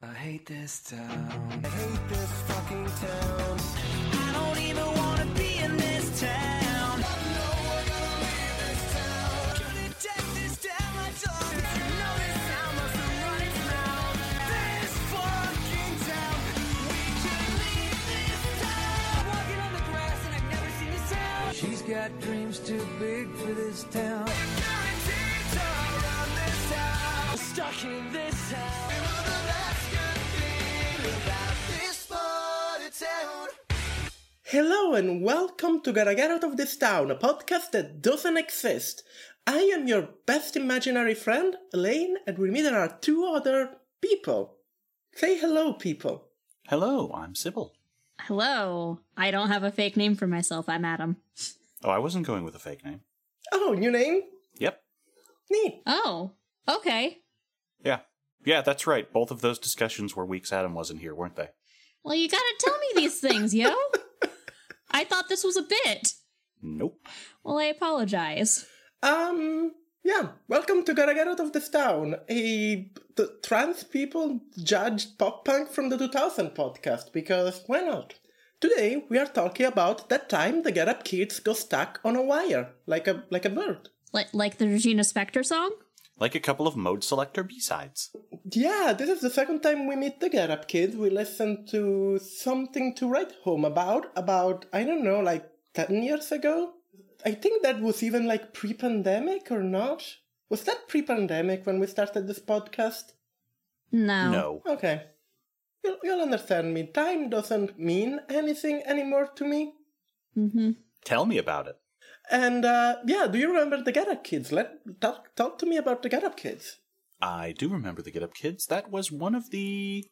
I hate this town. I hate this fucking town. I don't even wanna be in this town. Gonna take this down my dog. You know this town must run its mouth. This fucking town. We should leave this town. Walking on the grass and I've never seen this town. She's got dreams too big for this town. Guaranteed to run this town. Stuck in this Hello and welcome to Gotta Get Out of This Town, a podcast that doesn't exist. I am your best imaginary friend, Elaine, and with me there are two other people. Say hello, people. Hello, I'm Sybil. Hello. I don't have a fake name for myself. I'm Adam. Oh, I wasn't going with a fake name. Oh, new name? Yep. Neat. Oh, okay. Yeah. Yeah, that's right. Both of those discussions were weeks Adam wasn't here, weren't they? Well, you gotta tell me these things, yo. I thought this was a bit. Nope. Well, I apologize. Um, yeah, welcome to Gotta Get Out of This Town, a the trans people judged pop punk from the 2000 podcast, because why not? Today we are talking about that time the Get Up Kids got stuck on a wire, like a like a bird. Like like the Regina Spektor song? Like a couple of mode selector B-sides. Yeah, this is the second time we meet the Get Up Kids. We listen to something to write home about, about, I don't know, like 10 years ago? I think that was even like pre pandemic or not? Was that pre pandemic when we started this podcast? No. No. Okay. You'll, you'll understand me. Time doesn't mean anything anymore to me. Mm-hmm. Tell me about it. And uh, yeah, do you remember the Get Up Kids? Let talk, talk to me about the Get Up Kids. I do remember the Get Up Kids. That was one of the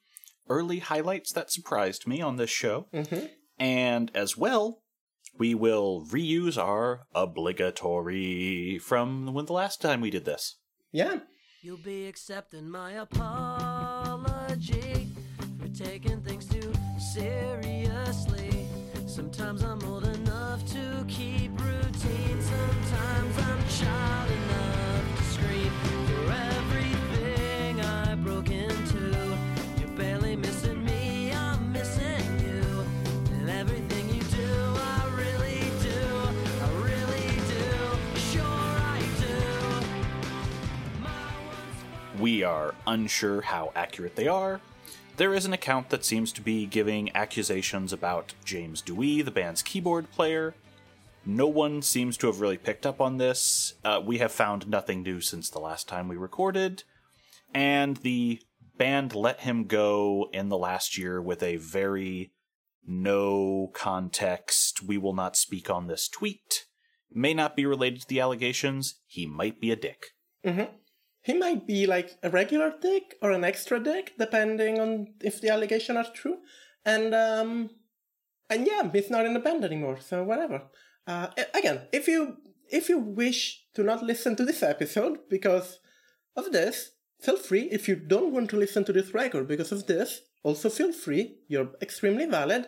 early highlights that surprised me on this show. Mm-hmm. And as well, we will reuse our obligatory from when the last time we did this. Yeah. You'll be accepting my apology for taking things too seriously. Sometimes I'm old We are unsure how accurate they are. There is an account that seems to be giving accusations about James Dewees, the band's keyboard player. No one seems to have really picked up on this. Uh, we have found nothing new since the last time we recorded. And the band let him go in the last year with a very no context, we will not speak on this tweet. May not be related to the allegations. He might be a dick. Mm-hmm. He might be like a regular dick or an extra dick, depending on if the allegations are true. And um, and yeah, he's not in the band anymore, so whatever. Uh, again, if you if you wish to not listen to this episode because of this, feel free. If you don't want to listen to this record because of this, also feel free. You're extremely valid.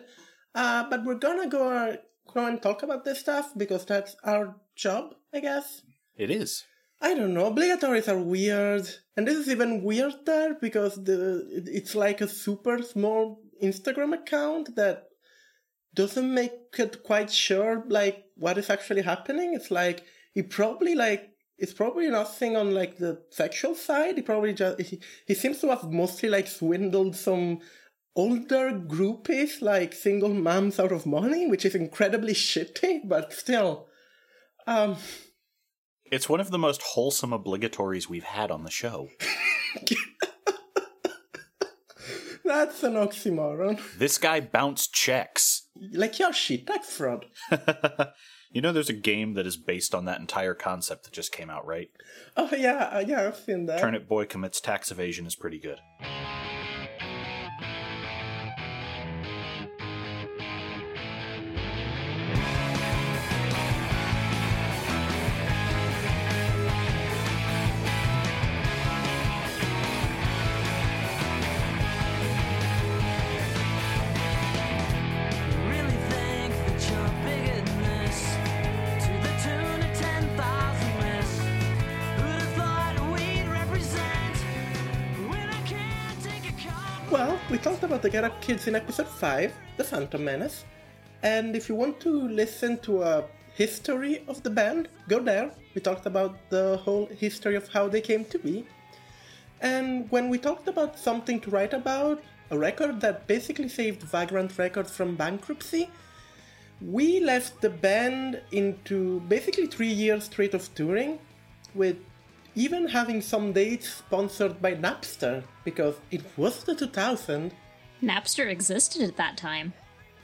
Uh, but we're gonna go go and talk about this stuff because that's our job, I guess. It is. I don't know. Obligatories are weird, and this is even weirder because the it's like a super small Instagram account that doesn't make it quite sure like what is actually happening. It's like he probably like it's probably nothing on like the sexual side. He probably just he, he seems to have mostly like swindled some older groupies like single moms out of money, which is incredibly shitty, but still. Um It's one of the most wholesome obligatories we've had on the show. That's an oxymoron. This guy bounced checks. Like Yoshi, tax fraud. you know, there's a game that is based on that entire concept that just came out, right? Oh yeah, uh, yeah, I've seen that. Turnip Boy commits tax evasion is pretty good. We talked about the Get Up Kids in episode 5, The Phantom Menace. And if you want to listen to a history of the band, go there. We talked about the whole history of how they came to be. And when we talked about something to write about, a record that basically saved Vagrant Records from bankruptcy, we left the band into basically three years straight of touring, with even having some dates sponsored by Napster, because it was the 2000. Napster existed at that time.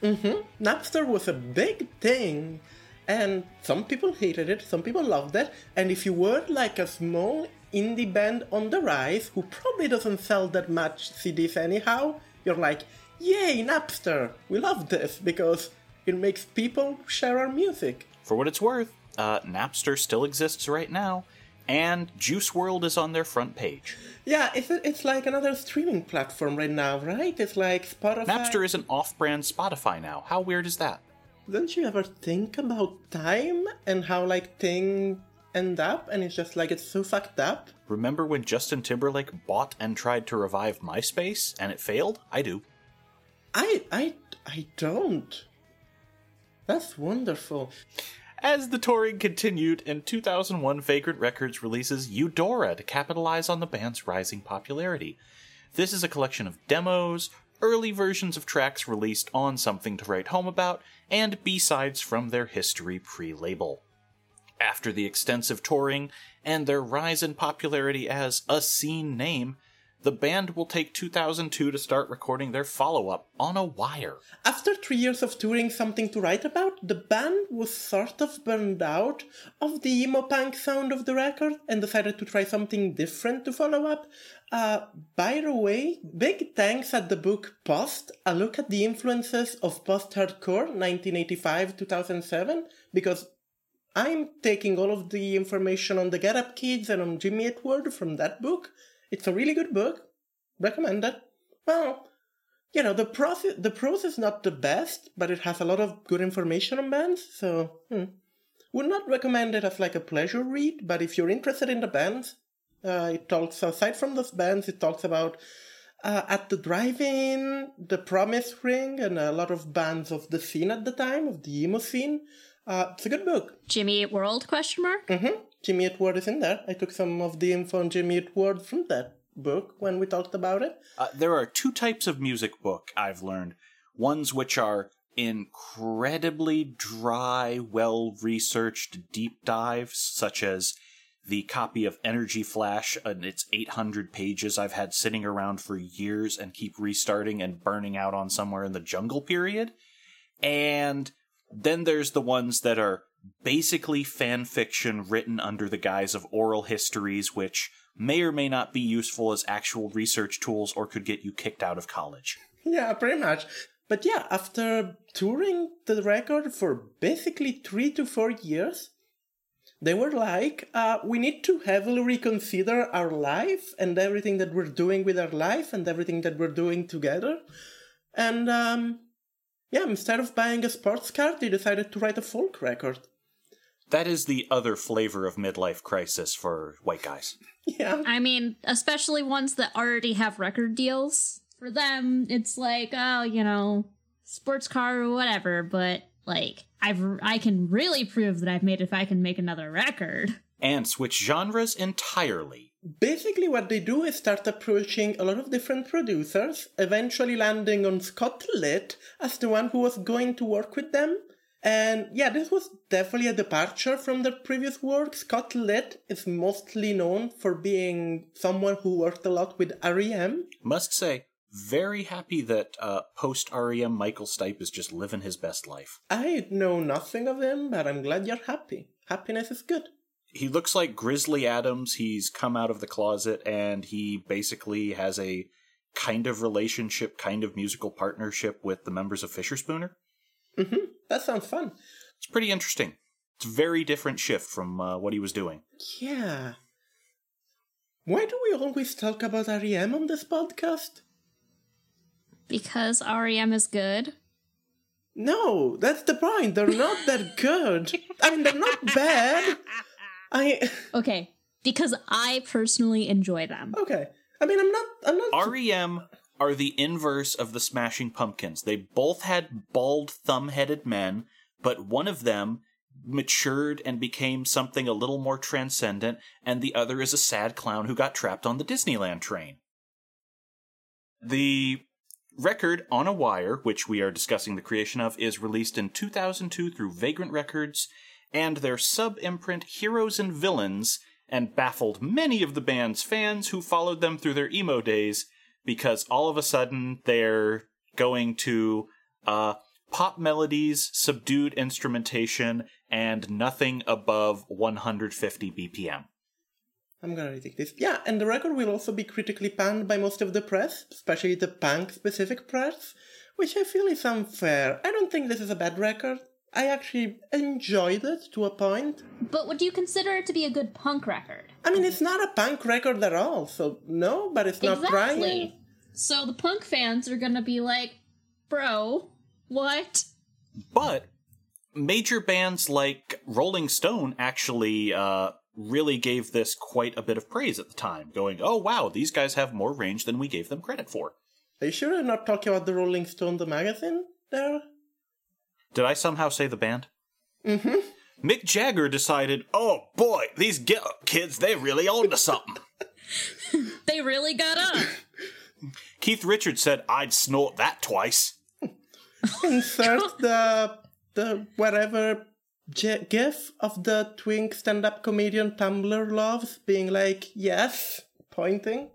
Hmm. Napster was a big thing, and some people hated it, some people loved it, and if you were like a small indie band on the rise who probably doesn't sell that much CDs anyhow, you're like, yay, Napster! We love this because it makes people share our music. For what it's worth, uh, Napster still exists right now, and Juice WRLD is on their front page. Yeah, it's, it's like another streaming platform right now, right? It's like Spotify. Napster is an off brand Spotify now. How weird is that? Don't you ever think about time and how like things end up and it's just like it's so fucked up? Remember when Justin Timberlake bought and tried to revive MySpace and it failed? I do. I I I don't. That's wonderful. As the touring continued, in 2001, Vagrant Records releases Eudora to capitalize on the band's rising popularity. This is a collection of demos, early versions of tracks released on Something to Write Home About, and B-sides from their History pre-label. After the extensive touring and their rise in popularity as a scene name, the band will take 2002 to start recording their follow-up on a wire. After three years of touring something to write about, the band was sort of burned out of the emo punk sound of the record and decided to try something different to follow up. Uh, by the way, big thanks at the book Post, a look at the influences of post-hardcore 1985-2007, because I'm taking all of the information on the Get Up Kids and on Jimmy Eat World from that book. It's a really good book. Recommend it. Well, you know, the prose the prose is not the best, but it has a lot of good information on bands, so hmm. would not recommend it as like a pleasure read, but if you're interested in the bands, uh, it talks aside from those bands, it talks about uh, at the drive-in, the Promise Ring, and a lot of bands of the scene at the time, of the emo scene. Uh, it's a good book. Jimmy Eat World? Question mark. Mm-hmm. Jimmy Eat World is in there. I took some of the info on Jimmy Eat World from that book when we talked about it. Uh, there are two types of music book I've learned. Ones which are incredibly dry, well researched deep dives, such as the copy of Energy Flash and its 800 pages I've had sitting around for years and keep restarting and burning out on somewhere in the jungle period. And then there's the ones that are basically fan fiction written under the guise of oral histories, which may or may not be useful as actual research tools or could get you kicked out of college. Yeah, pretty much. But yeah, after touring the record for basically three to four years, they were like, uh, we need to heavily reconsider our life and everything that we're doing with our life and everything that we're doing together. And um, yeah, instead of buying a sports car, they decided to write a folk record. That is the other flavor of midlife crisis for white guys. Yeah. I mean, especially ones that already have record deals. For them, it's like, oh, you know, sports car or whatever, but like I've I can really prove that I've made it if I can make another record. And switch genres entirely. Basically, what they do is start approaching a lot of different producers, eventually landing on Scott Litt as the one who was going to work with them. And yeah, this was definitely a departure from their previous work. Scott Litt is mostly known for being someone who worked a lot with REM. Must say, very happy that uh, post REM Michael Stipe is just living his best life. I know nothing of him, but I'm glad you're happy. Happiness is good. He looks like Grizzly Adams. He's come out of the closet and he basically has a kind of relationship, kind of musical partnership with the members of Fischerspooner. hmm That sounds fun. It's pretty interesting. It's a very different shift from uh, what he was doing. Yeah. Why do we always talk about REM on this podcast? Because REM is good. No, that's the point. They're not that good. I mean, they're not bad. I Okay, because I personally enjoy them. okay. I mean, I'm not. I'm not. REM are the inverse of the Smashing Pumpkins. They both had bald, thumb headed men, but one of them matured and became something a little more transcendent, and the other is a sad clown who got trapped on the Disneyland train. The record On a Wire, which we are discussing the creation of, is released in 2002 through Vagrant Records, and their sub imprint Heroes and Villains, and baffled many of the band's fans who followed them through their emo days because all of a sudden they're going to uh, pop melodies, subdued instrumentation, and nothing above 150 BPM. I'm gonna retake this. Yeah, and the record will also be critically panned by most of the press, especially the punk specific press, which I feel is unfair. I don't think this is a bad record. I actually enjoyed it to a point. But would you consider it to be a good punk record? I mean, it's not a punk record at all, so no, but it's not trying. Exactly. So the punk fans are gonna be like, bro, what? But major bands like Rolling Stone actually uh, really gave this quite a bit of praise at the time, going, oh wow, these guys have more range than we gave them credit for. Are you sure you're not talking about the Rolling Stone, the magazine there? Did I somehow say the band? Mm-hmm. Mick Jagger decided, oh boy, these get up kids, they really onto something. They really got up. Keith Richards said, I'd snort that twice. Insert the the whatever j- gif of the twink stand-up comedian Tumblr loves being like yes, pointing.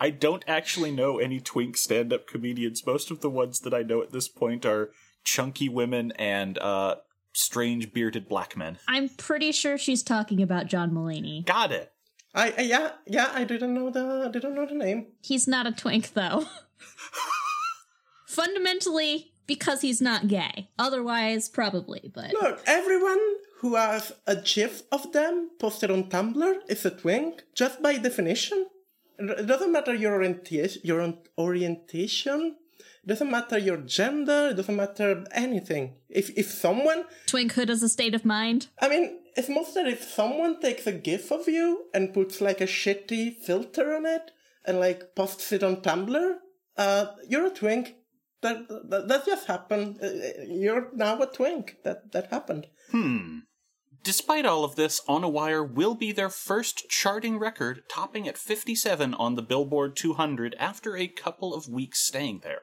I don't actually know any twink stand up comedians. Most of the ones that I know at this point are chunky women and uh, strange bearded black men. I'm pretty sure she's talking about John Mulaney. Got it. I, I yeah yeah I didn't know the I didn't know the name. He's not a twink, though. Fundamentally, because he's not gay. Otherwise, probably, but. Look, everyone who has a gif of them posted on Tumblr is a twink, just by definition. It doesn't matter your orientation. Your orientation. It doesn't matter your gender. It doesn't matter anything. If if someone, Twinkhood is a state of mind. I mean, it's most that if someone takes a gif of you and puts like a shitty filter on it and like posts it on Tumblr, uh, you're a twink. That that, that just happened. Uh, You're now a twink. That that happened. Despite all of this, On a Wire will be their first charting record, topping at 57 on the Billboard 200 after a couple of weeks staying there.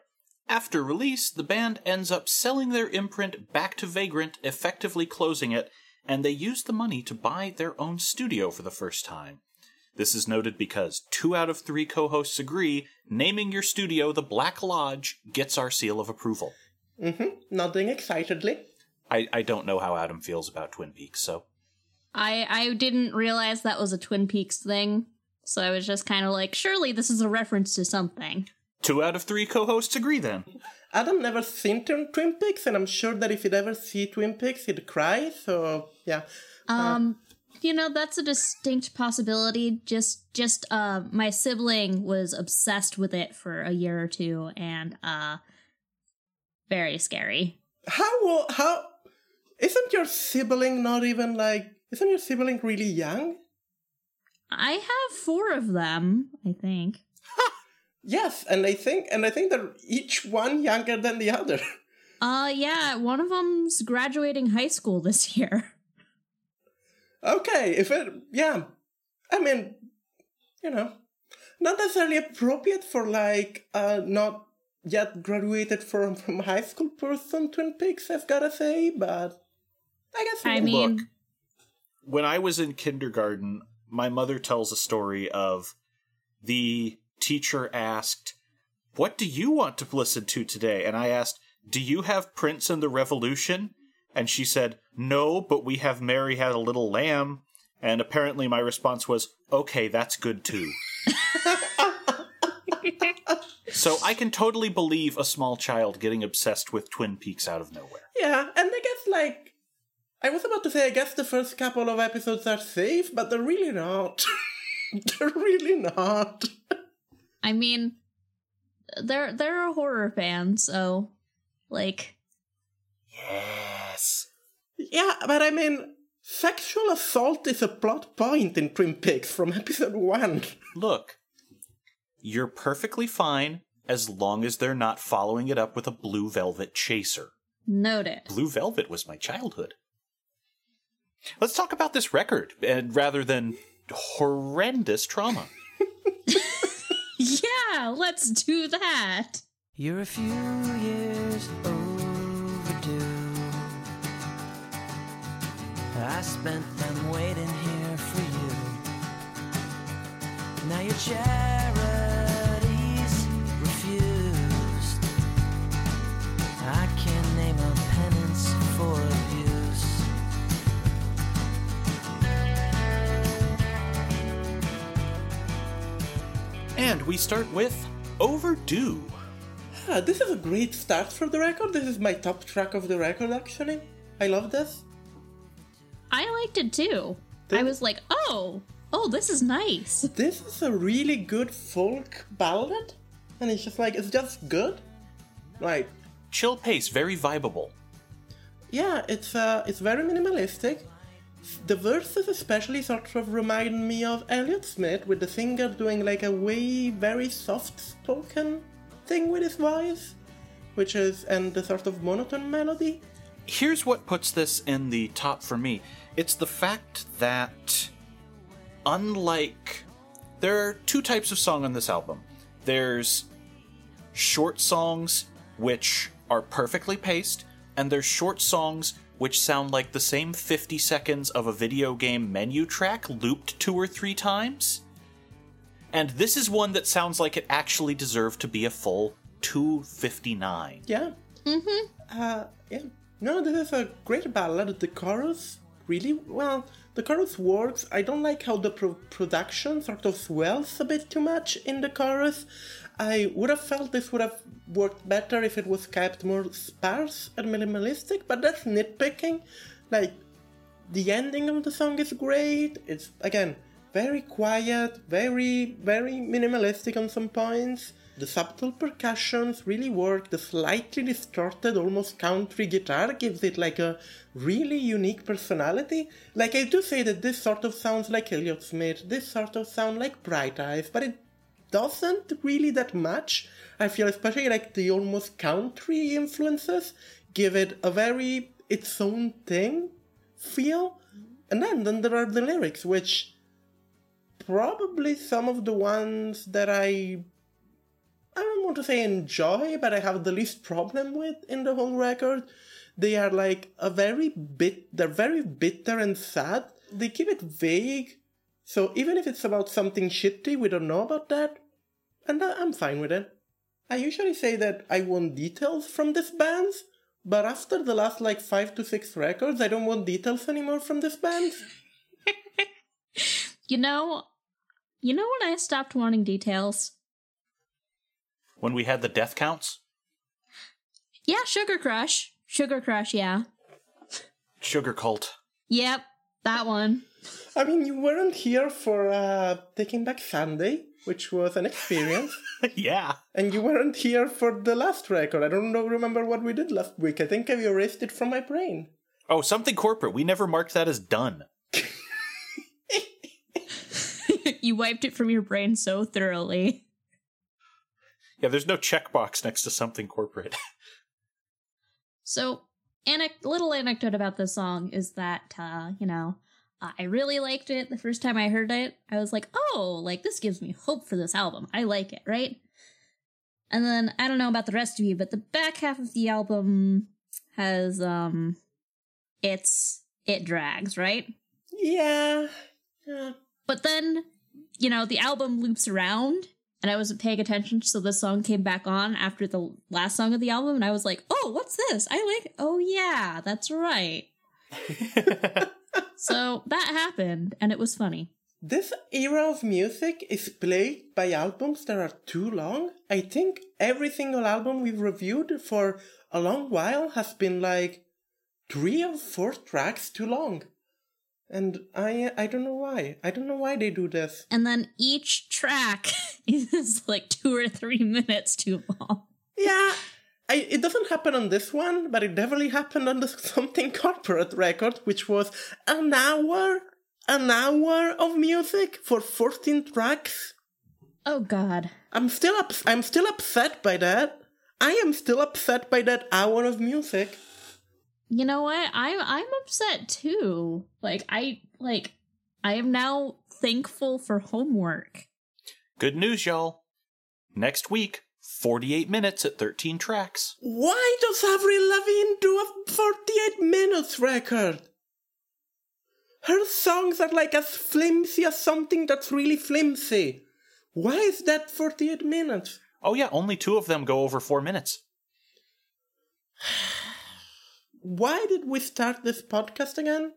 After release, the band ends up selling their imprint back to Vagrant, effectively closing it, and they use the money to buy their own studio for the first time. This is noted because two out of three co hosts agree naming your studio the Black Lodge gets our seal of approval. Mm hmm, nodding excitedly. I, I don't know how Adam feels about Twin Peaks, so I I didn't realize that was a Twin Peaks thing. So I was just kind of like, surely this is a reference to something. two out of three co hosts agree then. Adam never seen Twin Twin Peaks, and I'm sure that if he'd ever see Twin Peaks, he'd cry. So yeah, Um, you know, that's a distinct possibility. Just just uh my sibling was obsessed with it for a year or two and uh very scary. how will how isn't your sibling not even like? Isn't your sibling really young? I have four of them, I think. Yes, and I think and I think they're each one younger than the other. Uh yeah, one of them's graduating high school this year. okay, if it yeah, I mean, you know, not necessarily appropriate for like uh not yet graduated from from high school person Twin Peaks. I've gotta say, but I guess I it- mean, Look, when I was in kindergarten, my mother tells a story of the teacher asked, What do you want to listen to today? And I asked, Do you have Prince and the Revolution? And she said, No, but we have Mary Had a Little Lamb. And apparently my response was, Okay, that's good too. so I can totally believe a small child getting obsessed with Twin Peaks out of nowhere. Yeah, and I guess like I was about to say I guess the first couple of episodes are safe, but they're really not. they're really not. I mean, they're they're a horror fan, so like Yes. Yeah, but I mean Sexual assault is a plot point in Twin Peaks from episode one. Look, you're perfectly fine as long as they're not following it up with a blue velvet chaser. Noted. Blue Velvet was my childhood. Let's talk about this record, and rather than horrendous trauma. Yeah, let's do that. You're a few years overdue. I spent them waiting here for you. Now your charities And we start with Overdue. Ah, this is a great start for the record. This is my top track of the record, actually. I love this. I liked it too. I was like, oh, oh, this is nice. This is a really good folk ballad, and it's just like it's just good. Like, Chill pace, very vibable. yeah, it's uh, it's very minimalistic. The verses especially sort of remind me of Elliott Smith, with the singer doing like a way very soft-spoken thing with his voice, which is and the sort of monotone melody. Here's what puts this in the top for me it's the fact that, unlike. There are two types of song on this album there's short songs, which are perfectly paced, and there's short songs which sound like the same 50 seconds of a video game menu track looped two or three times. And this is one that sounds like it actually deserved to be a full 259. Yeah. Mm-hmm. Uh, yeah. No, this is a great ballad. The chorus really well. The chorus works. I don't like how the pro- production sort of swells a bit too much in the chorus. I would have felt this would have worked better if it was kept more sparse and minimalistic, but that's nitpicking. Like, the ending of the song is great. It's, again, very quiet, very, very minimalistic on some points. The subtle percussions really work. The slightly distorted, almost country guitar gives it like a really unique personality. Like I do say that this sort of sounds like Elliott Smith, this sort of sound like Bright Eyes, but it doesn't really that much. I feel especially like the almost country influences give it a very its own thing feel. And then, then there are the lyrics, which probably some of the ones that I I don't want to say enjoy, but I have the least problem with in the whole record. They are like a very bit they're very bitter and sad. They keep it vague. So even if it's about something shitty, we don't know about that. And I- I'm fine with it. I usually say that I want details from these bands, but after the last like five to six records, I don't want details anymore from these bands. You know, you know when I stopped wanting details? When we had the death counts, Yeah, Sugar Crush. Sugar Crush, yeah. Sugarcult. Yep, that one. I mean, you weren't here for uh, Taking Back Sunday, which was an experience. yeah. And you weren't here for the last record. I don't know, remember what we did last week. I think I erased it from my brain. Oh, something corporate. We never marked that as done. you wiped it from your brain so thoroughly. Yeah, there's no checkbox next to something corporate. So, anec- little anecdote about this song is that, uh, you know, uh, I really liked it the first time I heard it. I was like, oh, like this gives me hope for this album. I like it, right? And then I don't know about the rest of you, but the back half of the album has um, it's it drags, right? Yeah. Yeah. But then, you know, the album loops around and I wasn't paying attention, so this song came back on after the last song of the album, and I was like, oh, what's this? I like, oh yeah, that's right. so that happened, and it was funny. This era of music is plagued by albums that are too long. I think every single album we've reviewed for a long while has been like three or four tracks too long. And I I don't know why. I don't know why they do this. And then each track is like two or three minutes too long. Yeah. I, it doesn't happen on this one, but it definitely happened on the Something Corporate record, which was an hour, an hour of music for 14 tracks. Oh God. I'm still up, I'm still upset by that. I am still upset by that hour of music. You know what? I'm I'm upset too. Like I like I am now thankful for homework. Good news, y'all. Next week, 48 minutes at 13 tracks. Why does Avril Lavigne do a 48 minutes record? Her songs are like as flimsy as something that's really flimsy. Why is that 48 minutes? Oh, yeah, only two of them go over four minutes. Why did we start this podcast again?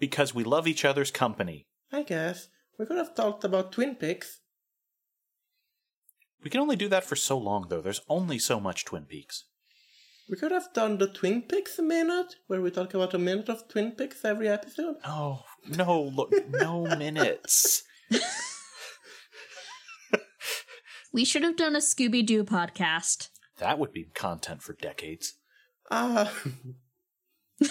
Because we love each other's company. I guess. We could have talked about Twin Peaks. We can only do that for so long, though. There's only so much Twin Peaks. We could have done the Twin Peaks minute, where we talk about a minute of Twin Peaks every episode. Oh, no, look, no minutes. We should have done a Scooby Doo podcast. That would be content for decades. Ah,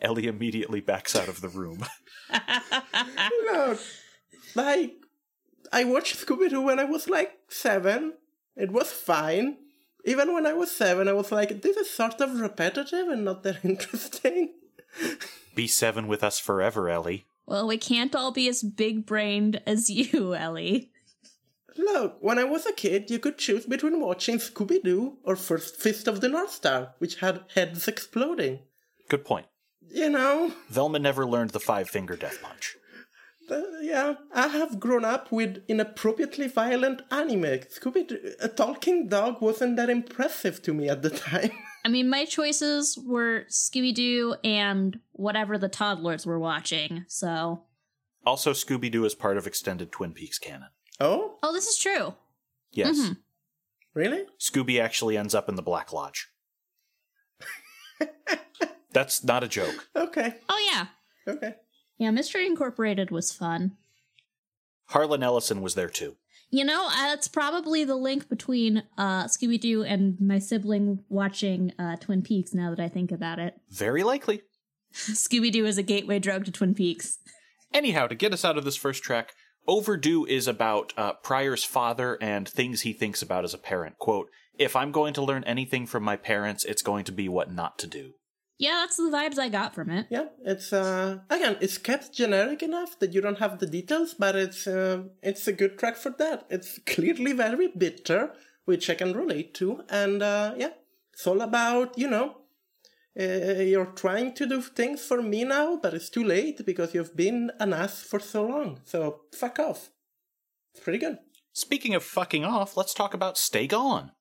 Ellie immediately backs out of the room. look. Like, I watched Scooby Doo when I was like seven. It was fine. Even when I was seven, I was like, this is sort of repetitive and not that interesting. Be seven with us forever, Ellie. Well, we can't all be as big brained as you, Ellie. Look, when I was a kid, you could choose between watching Scooby Doo or First Fist of the North Star, which had heads exploding. Good point. You know, Velma never learned the five finger death punch. Uh, yeah, I have grown up with inappropriately violent anime. Scooby Doo, a talking dog wasn't that impressive to me at the time. I mean, my choices were Scooby Doo and whatever the toddlers were watching, so. Also, Scooby Doo is part of extended Twin Peaks canon. oh, Oh, this is true. Yes, Mhm. really? Scooby actually ends up in the Black Lodge. That's not a joke. Okay, Oh, yeah. okay. Yeah, Mystery Incorporated was fun. Harlan Ellison was there too. You know, uh, that's probably the link between uh, Scooby Doo and my sibling watching uh, Twin Peaks now that I think about it. Very likely. Scooby Doo is a gateway drug to Twin Peaks. Anyhow, to get us out of this first track, Overdue is about uh, Pryor's father and things he thinks about as a parent. Quote, If I'm going to learn anything from my parents, it's going to be what not to do. Yeah, that's the vibes I got from it. Yeah, it's uh again, it's kept generic enough that you don't have the details, but it's uh, it's a good track for that. It's clearly very bitter, which I can relate to, and uh, yeah, it's all about you know. Uh, you're trying to do things for me now, but it's too late because you've been an ass for so long. So fuck off. It's pretty good. Speaking of fucking off, let's talk about Stay Gone.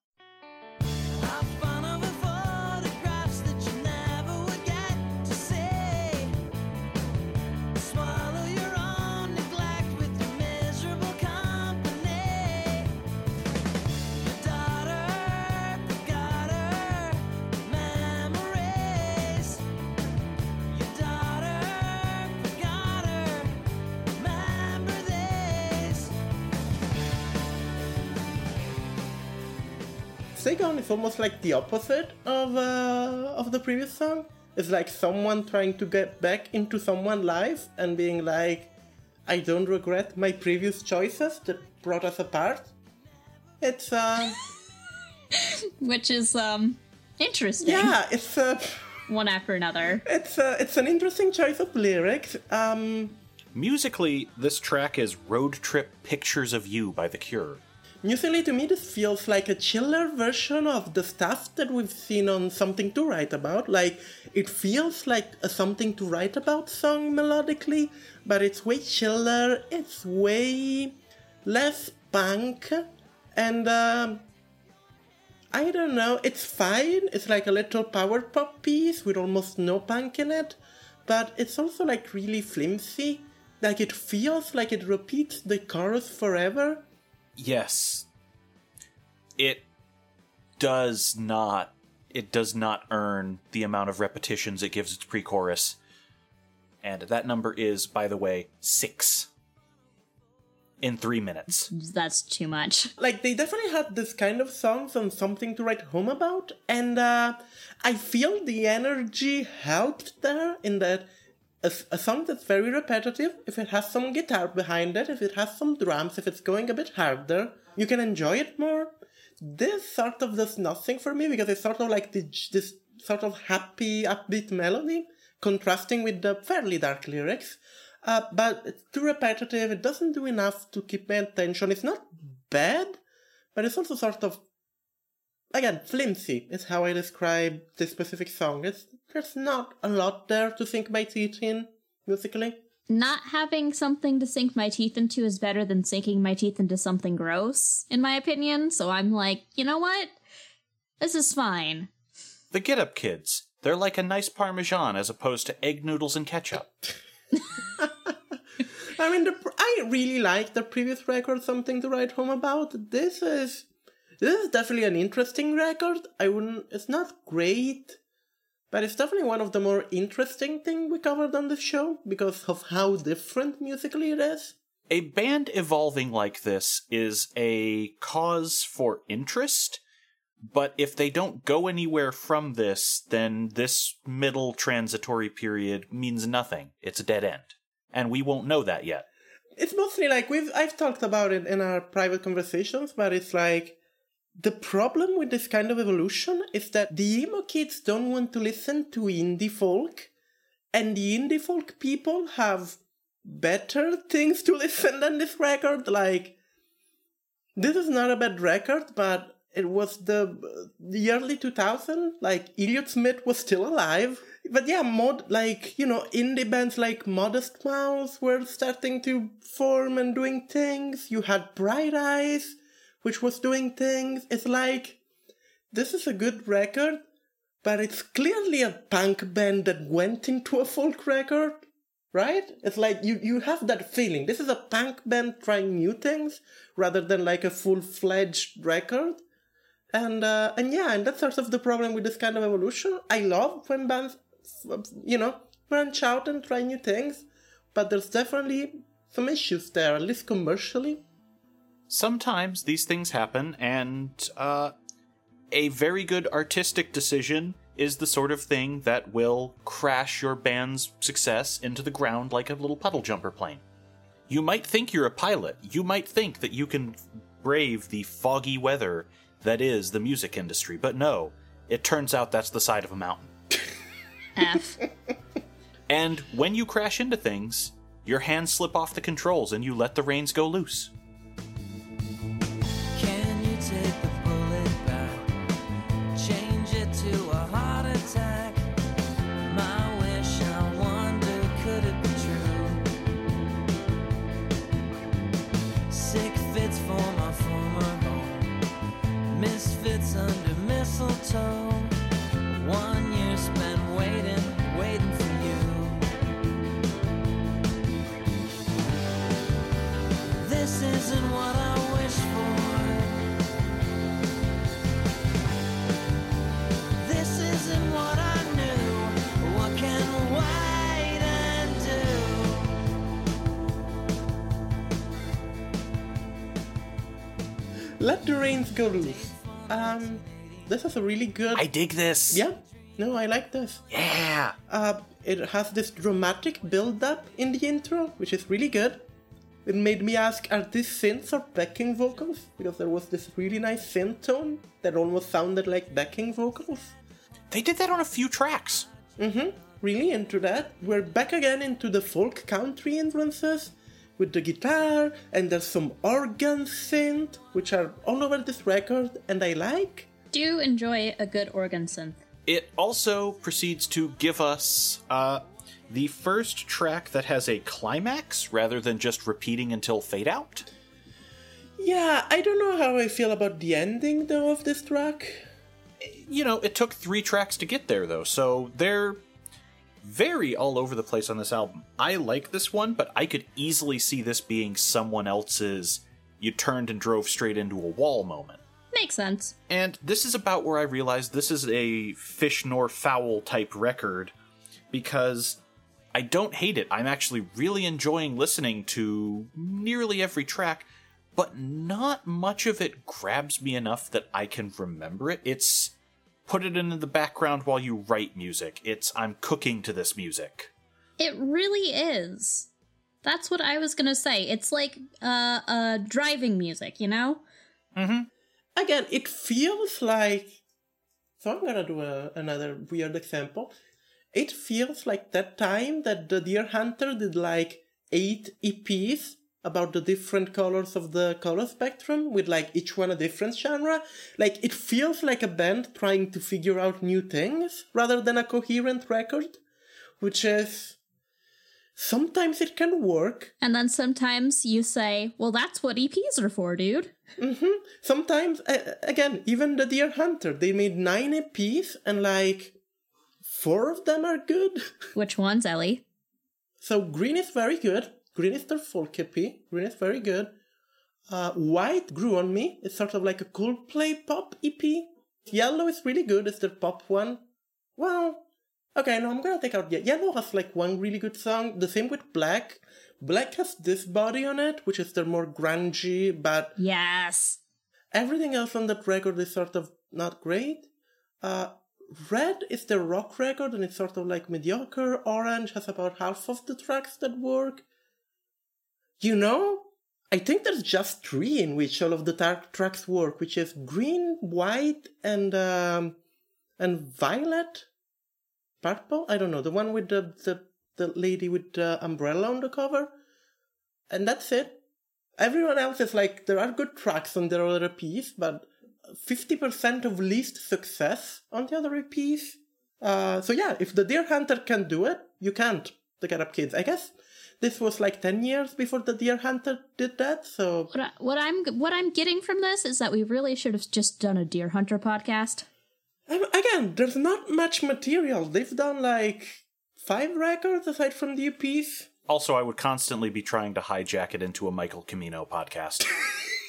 Stay Gone is almost like the opposite of uh, of the previous song. It's like someone trying to get back into someone's life and being like, "I don't regret my previous choices that brought us apart." It's uh, Which is, um, interesting. yeah, it's uh, One after another. it's uh, it's an interesting choice of lyrics. Um, Musically, this track is Road Trip Pictures of You by The Cure. Musically, to me, this feels like a chiller version of the stuff that we've seen on Something to Write About. Like, it feels like a Something to Write About song melodically, but it's way chiller, it's way less punk, and um, I don't know, it's fine. It's like a little power pop piece with almost no punk in it, but it's also like really flimsy. Like, it feels like it repeats the chorus forever. Yes. It does not it does not earn the amount of repetitions it gives its pre-chorus. And that number is, by the way, 6. in three minutes. That's too much. like they definitely had this kind of songs and something to write home about and uh i feel the energy helped there in that a, a song that's very repetitive if it has some guitar behind it if it has some drums if it's going a bit harder you can enjoy it more this sort of does nothing for me because it's sort of like the, this sort of happy upbeat melody contrasting with the fairly dark lyrics uh, but it's too repetitive. It doesn't do enough to keep my attention. It's not bad, but it's also sort of, again, flimsy is how I describe this specific song. It's, there's not a lot there to sink my teeth in musically. Not having something to sink my teeth into is better than sinking my teeth into something gross, in my opinion. So I'm like, you know what? This is fine. The Get Up Kids. They're like a nice parmesan as opposed to egg noodles and ketchup. I mean, the, I really like the previous record, Something to Write Home About. This is, this is definitely an interesting record. I wouldn't, it's not great, but it's definitely one of the more interesting thing we covered on the show because of how different musically it is. A band evolving like this is a cause for interest, but if they don't go anywhere from this, then this middle transitory period means nothing. It's a dead end. And we won't know that yet. It's mostly like we've I've talked about it in our private conversations, but it's like the problem with this kind of evolution is that the emo kids don't want to listen to indie folk, and the indie folk people have better things to listen than this record. Like, this is not a bad record, but it was the the early 2000 like Elliott Smith was still alive. But yeah mod like you know indie bands like Modest Mouse were starting to form and doing things. You had Bright Eyes which was doing things it's like this is a good record but it's clearly a punk band that went into a folk record right it's like you you have that feeling this is a punk band trying new things rather than like a full-fledged record and uh, and yeah, and that's sort of the problem with this kind of evolution. I love when bands, you know, branch out and try new things, but there's definitely some issues there, at least commercially. Sometimes these things happen, and uh, a very good artistic decision is the sort of thing that will crash your band's success into the ground like a little puddle jumper plane. You might think you're a pilot. You might think that you can brave the foggy weather that is the music industry, but no, it turns out that's the side of a mountain. F. And when you crash into things, your hands slip off the controls and you let the reins go loose. Mistletoe. One year spent waiting, waiting for you. This isn't what I wish for. This isn't what I knew. What can wait and do? Let the reins go loose. Um, this is a really good. I dig this. yeah, no, I like this. Yeah. Uh, it has this dramatic build-up in the intro, which is really good. It made me ask, are these synths or backing vocals? Because there was this really nice synth tone that almost sounded like backing vocals. They did that on a few tracks. Mhm. Really into that. We're back again into the folk country influences with the guitar, and there's some organ synth, which are all over this record, and I like. Do enjoy a good organ synth. It also proceeds to give us uh, the first track that has a climax rather than just repeating until fade out. Yeah, I don't know how I feel about the ending though of this track. You know, it took three tracks to get there, though, so they're very all over the place on this album. I like this one, but I could easily see this being someone else's you turned and drove straight into a wall moment. Makes sense. And this is about where I realized this is a fish nor fowl type record because I don't hate it. I'm actually really enjoying listening to nearly every track, but not much of it grabs me enough that I can remember it. It's put it in the background while you write music. It's I'm cooking to this music. It really is. That's what I was gonna say. It's like uh, uh driving music, you know? Again, it feels like. So I'm gonna do a, another weird example. It feels like that time that the Dear Hunter did like eight EPs about the different colors of the color spectrum with like each one a different genre. Like it feels like a band trying to figure out new things rather than a coherent record, which is sometimes it can work. And then sometimes you say, well, that's what EPs are for, dude. Sometimes, uh, again, even the Dear Hunter, they made nine EPs and like four of them are good. Which ones, Ellie? So green is very good. Green is their folk EP. Green is very good. Uh, White grew on me. It's sort of like a Coldplay pop EP. Yellow is really good. It's their pop one. Well, okay, no, I'm gonna take out. Ye- Yellow has like one really good song. The same with Black. Black has this body on it, which is their more grungy, but Yes. everything else on that record is sort of not great. Uh, Red is the rock record and it's sort of like mediocre. Orange has about half of the tracks that work. You know, I think there's just three in which all of the tar- tracks work, which is green, white, and um, and violet, purple. I don't know the one with the the, the lady with the umbrella on the cover, and that's it. Everyone else is like there are good tracks on their other EPs, but fifty percent of least success on the other EPs. Uh, so yeah, if the Dear Hunter can do it, you can't. The Get Up Kids, I guess. This was like ten years before the Dear Hunter did that. So What, I, what I'm what I'm getting from this is that we really should have just done a Dear Hunter podcast. Um, again, there's not much material. They've done like five records aside from the EPs. Also, I would constantly be trying to hijack it into a Michael Camino podcast.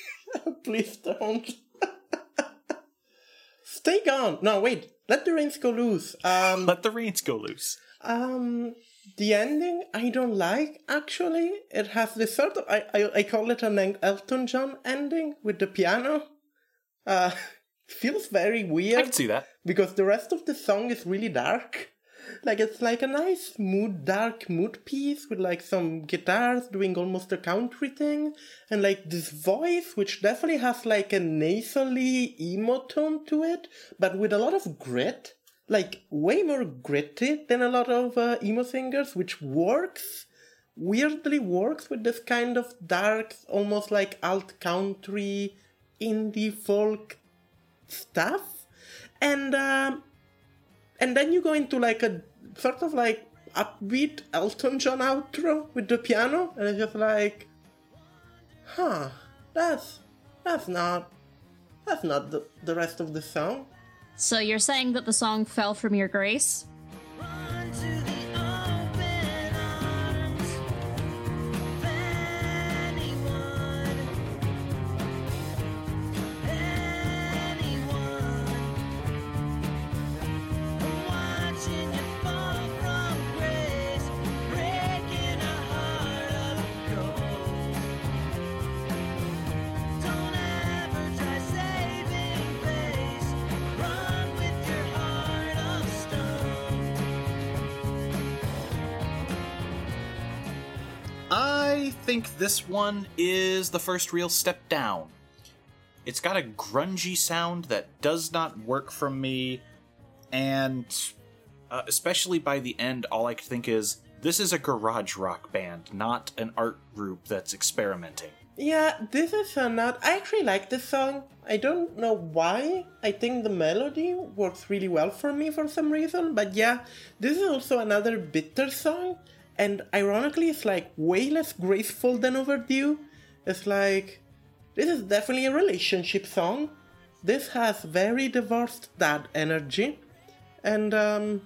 Please don't. Stay gone. No, wait. Let the reins go loose. Um, Let the reins go loose. Um, the ending I don't like. Actually, it has this sort of I I, I call it an El- Elton John ending with the piano. Uh, feels very weird. I can see that. because the rest of the song is really dark. Like it's like a nice mood, dark mood piece with like some guitars doing almost a country thing, and like this voice which definitely has like a nasally emo tone to it, but with a lot of grit, like way more gritty than a lot of uh, emo singers, which works weirdly works with this kind of dark, almost like alt country, indie folk stuff, and um, and then you go into like a sort of like upbeat Elton John outro with the piano, and it's just like, huh, that's that's not that's not the, the rest of the song. So you're saying that the song fell from your grace? This one is the first real step down. It's got a grungy sound that does not work for me, and uh, especially by the end, all I could think is this is a garage rock band, not an art group that's experimenting. Yeah, this is a not. I actually like this song. I don't know why. I think the melody works really well for me for some reason. But yeah, this is also another bitter song. And ironically, it's like way less graceful than Overdue. It's like, this is definitely a relationship song. This has very divorced dad energy. And um,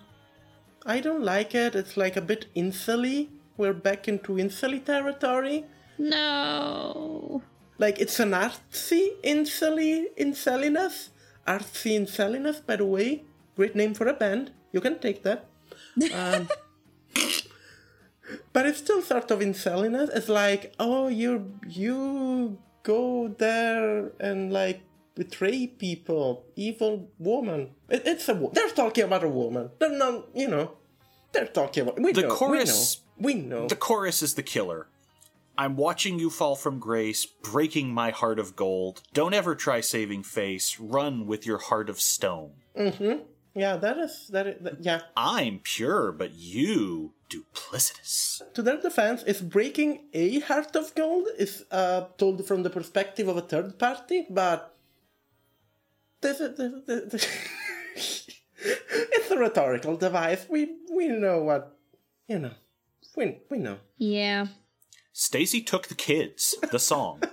I don't like it. It's like a bit insully. We're back into insully territory. No. Like it's an artsy incelly incelliness. Artsy incelliness, by the way. Great name for a band. You can take that. Um, but it's still sort of in silliness. It's like, oh, you you go there and like betray people, evil woman. It, it's a wo- they're talking about a woman. They're not, you know, they're talking about we The know, chorus- We know. We know. The chorus is the killer. I'm watching you fall from grace, breaking my heart of gold. Don't ever try saving face. Run with your heart of stone. Mm-hmm. yeah, that is that. Is, that yeah. I'm pure, but you duplicitous. To their defense, is breaking a heart of gold is uh, told from the perspective of a third party, but this this, this, this- it's a rhetorical device. We we know what you know. We we know. Yeah. Stacy took the kids. The song.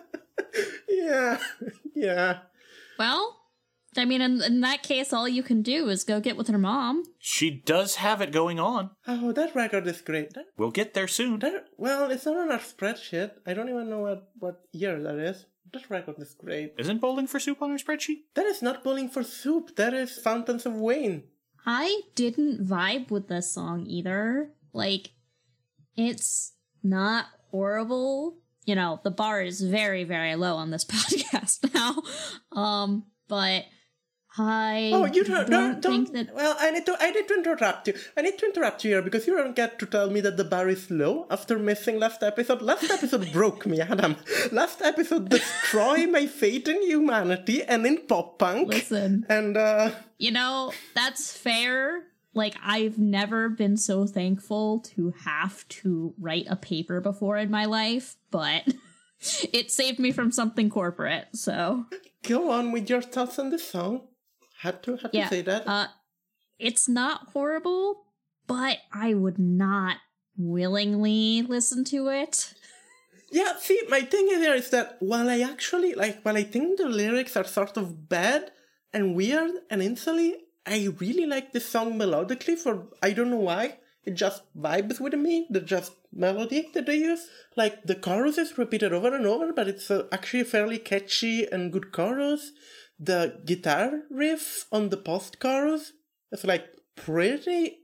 Yeah, yeah. Well, I mean, in, in that case, all you can do is go get with her mom. she does have it going on. Oh, that record is great. That, We'll get there soon. that well, it's not on our spreadsheet. I don't even know what what year that is. That record is great. Isn't Bowling for Soup on our spreadsheet? That is not Bowling for Soup. That is Fountains of Wayne. I didn't vibe with this song either. Like, it's not horrible. You know, the bar is very, very low on this podcast now. Um, but I Oh, you don't, don't, don't, think that. Well, I need to. I need to interrupt you. I need to interrupt you here because you don't get to tell me that the bar is low after missing last episode. Last episode broke me, Adam. Last episode destroyed my faith in humanity and in pop punk. Listen, And uh, you know, that's fair. Like, I've never been so thankful to have to write a paper before in my life, but it saved me from something corporate, so. go on with your thoughts on the song. Had to, had to say that. Uh, it's not horrible, but I would not willingly listen to it. Yeah, see, my thing here is that while I actually like, while I think the lyrics are sort of bad and weird and insully, I really like this song melodically. For I don't know why, it just vibes with me. The just melody that they use, like the chorus is repeated over and over, but it's uh, actually a fairly catchy and good chorus. The guitar riff on the post chorus is like pretty,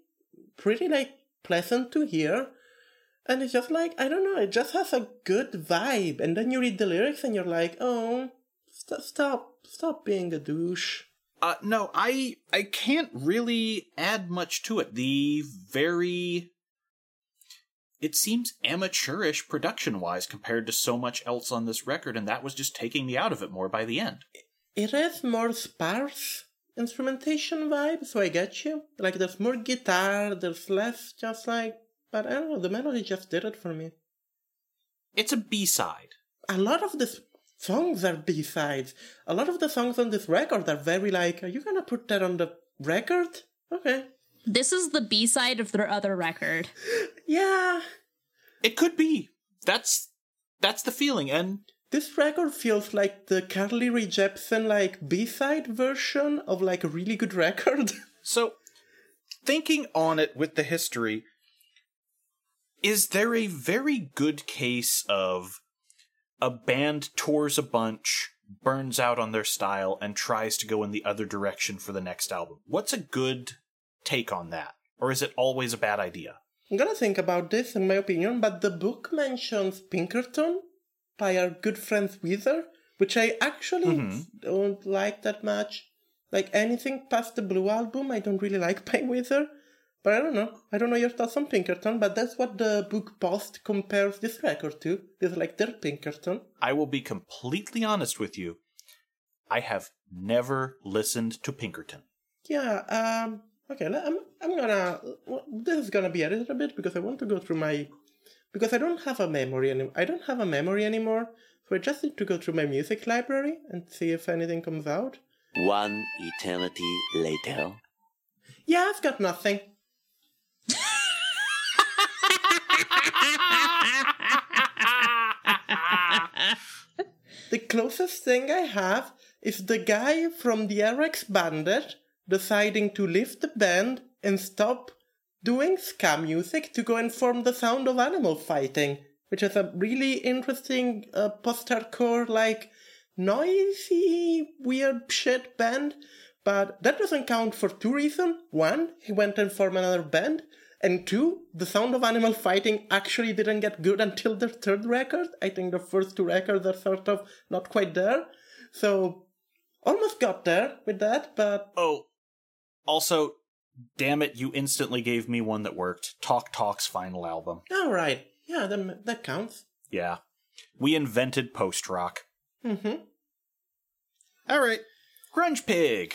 pretty like pleasant to hear. And it's just like, I don't know, it just has a good vibe. And then you read the lyrics and you're like, oh, st- stop, stop being a douche. Uh, no, I I can't really add much to it. The very it seems amateurish production wise compared to so much else on this record, and that was just taking me out of it more by the end. It has more sparse instrumentation vibe, so I get you. Like, there's more guitar, there's less just like, but I don't know, the melody just did it for me. It's a B side. A lot of the songs are B-sides. A lot of the songs on this record are very like, are you gonna put that on the record? Okay. This is the B side of their other record. Yeah, It could be. That's that's the feeling, and This record feels like the Carly Rae Jepsen like B-side version of like a really good record. So, thinking on it with the history, is there a very good case of a band tours a bunch, burns out on their style, and tries to go in the other direction for the next album? What's a good take on that? Or is it always a bad idea? I'm gonna think about this in my opinion, but the book mentions Pinkerton by our good friend Weezer, which I actually don't like that much. Like anything past the Blue album, I don't really like by Weezer. But I don't know. I don't know your thoughts on Pinkerton, but that's what the book post compares this record to. It's like their Pinkerton. I will be completely honest with you. I have never listened to Pinkerton. Yeah, um, okay, I'm, I'm gonna, well, this is gonna be edited a bit because I want to go through my, because I don't have a memory any, I don't have a memory anymore, so I just need to go through my music library and see if anything comes out. One eternity later. Yeah, I've got nothing. The closest thing I have is the guy from the RX Bandit deciding to leave the band and stop doing ska music to go and form the sound of animal fighting, which is a really interesting uh, post-hardcore, like noisy, weird shit band. But that doesn't count for two reasons. One, he went and formed another band, And two, the sound of animal fighting actually didn't get good until the third record. I think the first two records are sort of not quite there. So almost got there with that, but Oh, also, damn it, you instantly gave me one that worked. Talk Talk's final album. all right. Yeah, that, that counts. Yeah. We invented post rock. Mm-hmm. All right. Grunge Pig.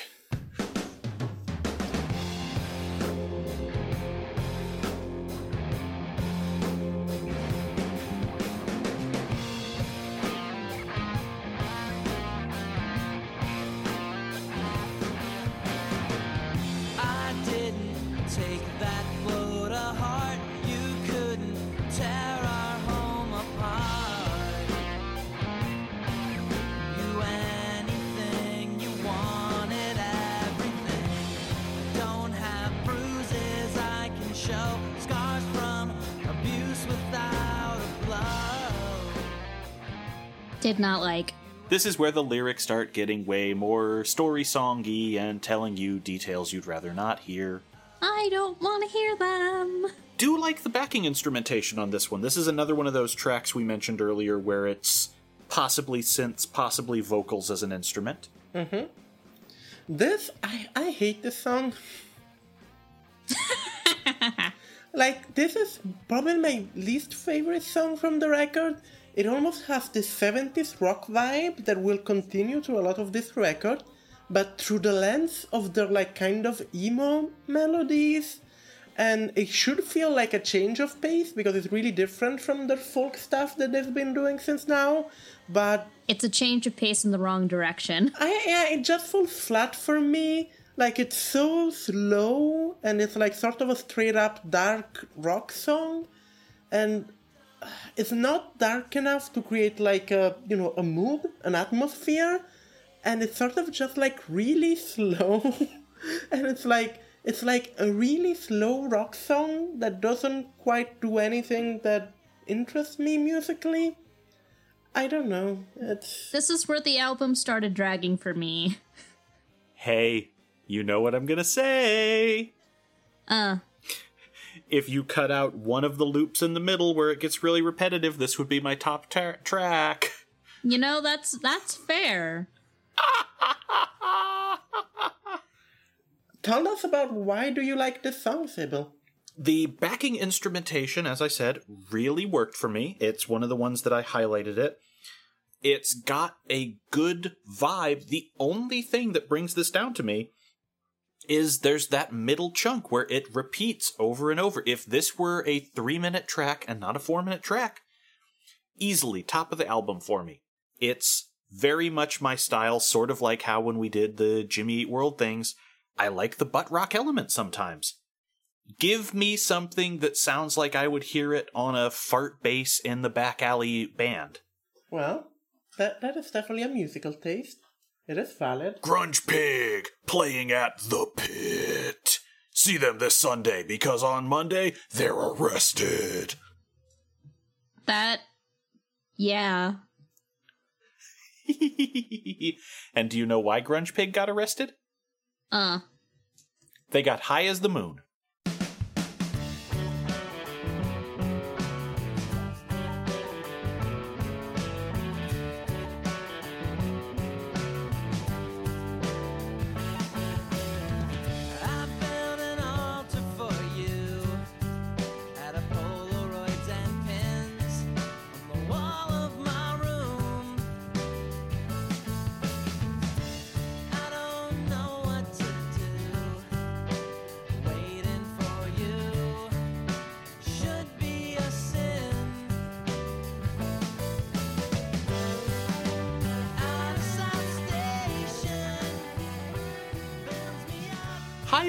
Did not like. This is where the lyrics start getting way more story songy and telling you details you'd rather not hear. I don't want to hear them. Do like the backing instrumentation on this one. This is another one of those tracks we mentioned earlier where it's possibly synths, possibly vocals as an instrument. Mm-hmm. This I I hate this song. like this is probably my least favorite song from the record. It almost has this 70s rock vibe that will continue through a lot of this record, but through the lens of their like kind of emo melodies. And it should feel like a change of pace because it's really different from the folk stuff that they've been doing since now. But It's a change of pace in the wrong direction. I yeah, it just falls flat for me. Like it's so slow and it's like sort of a straight up dark rock song, and it's not dark enough to create like a you know a mood, an atmosphere, and it's sort of just like really slow, and it's like it's like a really slow rock song that doesn't quite do anything that interests me musically. I don't know. It's This is where the album started dragging for me. Hey, you know what I'm gonna say. Uh, If you cut out one of the loops in the middle where it gets really repetitive, this would be my top ta- track. you know that's that's fair. Tell us about why do you like this song, Sybil? The backing instrumentation, as I said, really worked for me. It's one of the ones that I highlighted it. It's got a good vibe. The only thing that brings this down to me is there's that middle chunk where it repeats over and over. If this were a three minute track and not a four minute track, easily top of the album for me. It's very much my style, sort of like how when we did the Jimmy Eat World things, I like the butt rock element sometimes give me something that sounds like I would hear it on a fart bass in the back alley band. Well, that that is definitely a musical taste. It is valid. Grunge Pig playing at the pit. See them this Sunday because on Monday they're arrested. That, yeah. and do you know why Grunge Pig got arrested? Uh, They got high as the moon.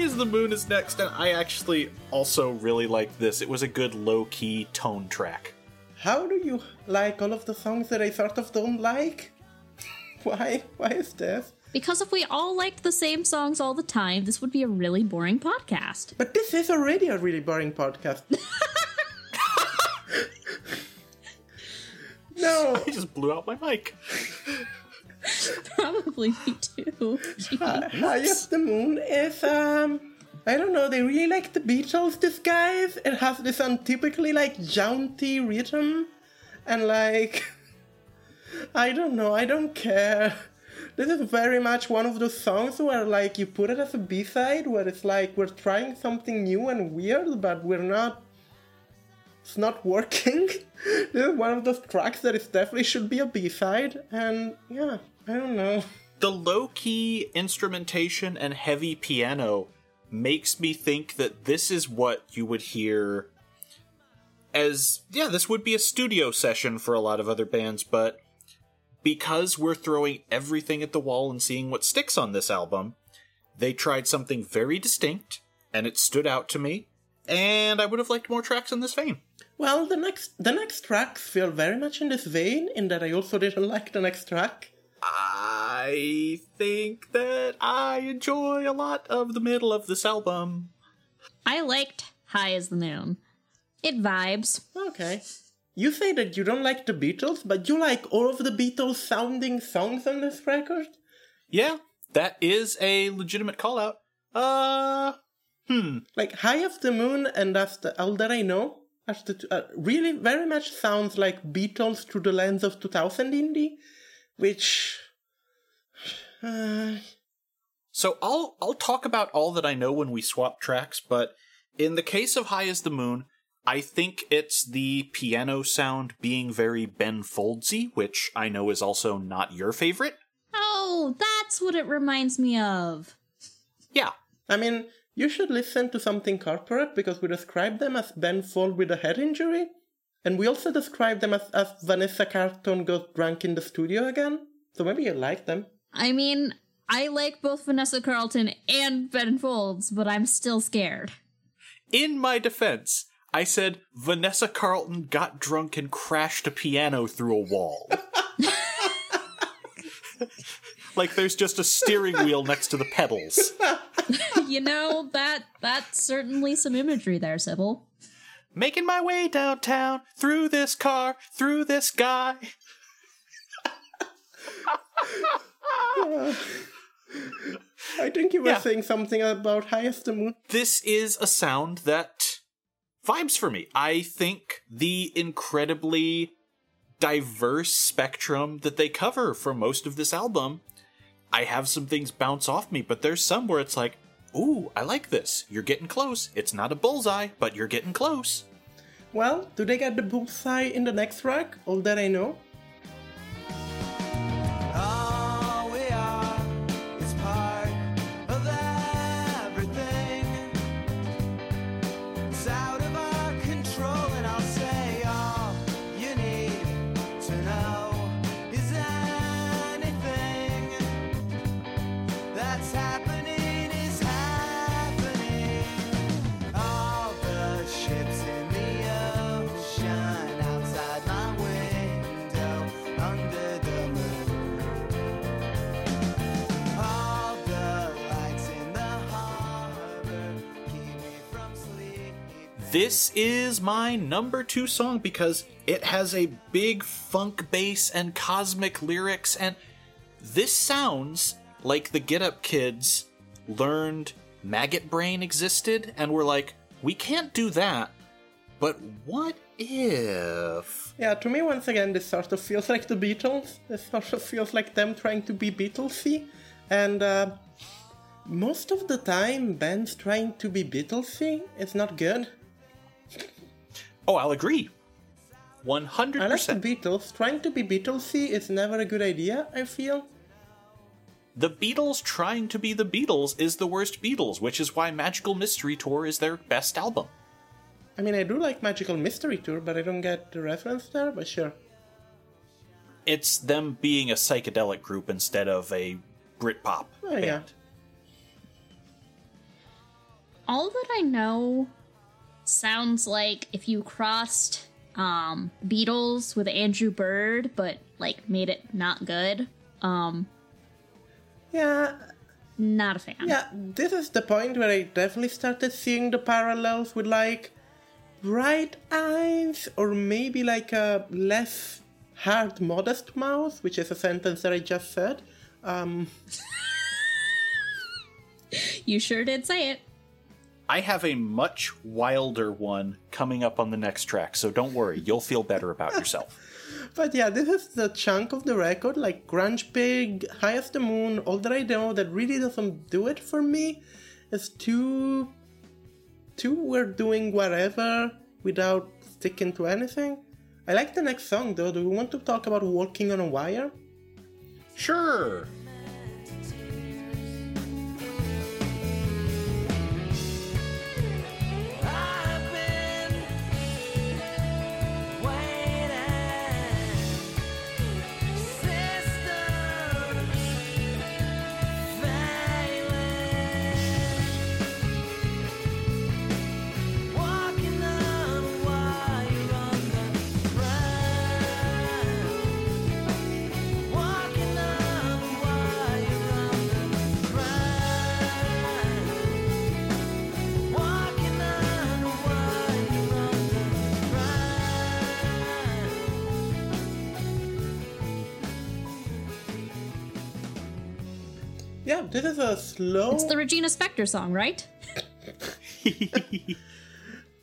Up. High as the moon is next, and I actually also really like this. It was a good low key tone track. How do you like all of the songs that I sort of don't like? Why? Why is this? because if we all liked the same songs all the time, this would be a really boring podcast. But this is already a really boring podcast. no, I just blew out my mic. Probably me too. High as the Moon is um I don't know, they really like the Beatles disguise. It has this untypically like jaunty rhythm and like I don't know, I don't care. This is very much one of those songs where like you put it as a B-side where it's like we're trying something new and weird, but we're not it's not working. this is one of those tracks that it definitely should be a B-side, and yeah, I don't know. The low key instrumentation and heavy piano makes me think that this is what you would hear as yeah, this would be a studio session for a lot of other bands, but because we're throwing everything at the wall and seeing what sticks on this album, they tried something very distinct and it stood out to me, and I would have liked more tracks in this vein. Well, the next the next tracks feel very much in this vein, in that I also didn't like the next track. I think that I enjoy a lot of the middle of this album. I liked High as the Moon. It vibes. Okay. You say that you don't like the Beatles, but you like all of the Beatles sounding songs on this record? Yeah, that is a legitimate call out. Uh, hmm. Like High of the Moon and That's the All That I Know as the two, uh, really very much sounds like Beatles through the lens of 2000 indie, which uh, So I'll I'll talk about all that I know when we swap tracks, but in the case of High as the Moon, I think it's the piano sound being very Ben Foldsy, which I know is also not your favorite. Oh, that's what it reminds me of. Yeah. I mean, you should listen to something corporate because we describe them as Ben Fold with a head injury, and we also describe them as, as Vanessa Carlton got drunk in the studio again. So maybe you like them. I mean, I like both Vanessa Carlton and Ben Folds, but I'm still scared. In my defense, I said Vanessa Carlton got drunk and crashed a piano through a wall. like there's just a steering wheel next to the pedals. you know, that that's certainly some imagery there, Sybil. Making my way downtown through this car, through this guy. I think you were Yeah. saying something about High as the Moon. This is a sound that vibes for me. I think the incredibly diverse spectrum that they cover for most of this album, I have some things bounce off me, but there's some where it's like, ooh, I like this. You're getting close. It's not a bullseye, but you're getting close. Well, do they get the bullseye in the next track? All that I know. This is my number two song because it has a big funk bass and cosmic lyrics, and this sounds like the Get Up Kids learned Maggot Brain existed and were like, we can't do that, but what if? Yeah, to me, once again, this sort of feels like the Beatles. This sort of feels like them trying to be Beatlesy. And uh, most of the time, bands trying to be Beatlesy is not good. Oh, I'll agree. 100%. I like the Beatles. Trying to be Beatlesy is never a good idea, I feel. The Beatles trying to be the Beatles is the worst Beatles, which is why Magical Mystery Tour is their best album. I mean, I do like Magical Mystery Tour, but I don't get the reference there, but sure. It's them being a psychedelic group instead of a Britpop Oh, band. yeah. All that I know sounds like if you crossed um Beatles with Andrew Bird, but like made it not good. Um, Yeah, not a fan. Yeah, this is the point where I definitely started seeing the parallels with like bright eyes or maybe like a less hard modest mouth, which is a sentence that I just said. Um, You sure did say it. I have a much wilder one coming up on the next track, so don't worry, you'll feel better about yourself. But yeah, this is the chunk of the record, like Grunge Pig, High as the Moon, All That I Know, that really doesn't do it for me. It's too. too we're doing whatever without sticking to anything. I like the next song though. Do we want to talk about Walking on a Wire? Sure. Yeah, this is a slow. It's the Regina Spektor song, right?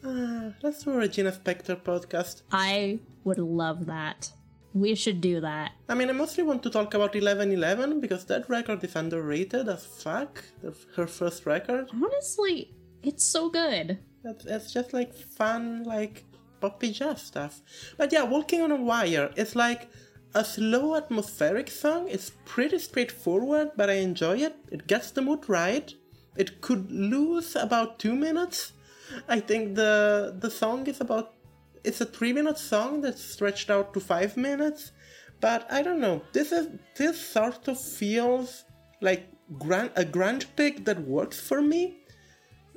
Uh, let's do a Regina Spektor podcast. I would love that. We should do that. I mean, I mostly want to talk about 1111 because that record is underrated as fuck. Her first record. Honestly, it's so good. It's, it's just like fun, like poppy jazz stuff. But yeah, Walking on a Wire is like a slow atmospheric song. It's pretty straightforward, but I enjoy it. It gets the mood right. It could lose about two minutes. I think the the song is about it's a three minute song that's stretched out to five minutes. But I don't know. This is this sort of feels like gran- a grunge pig that works for me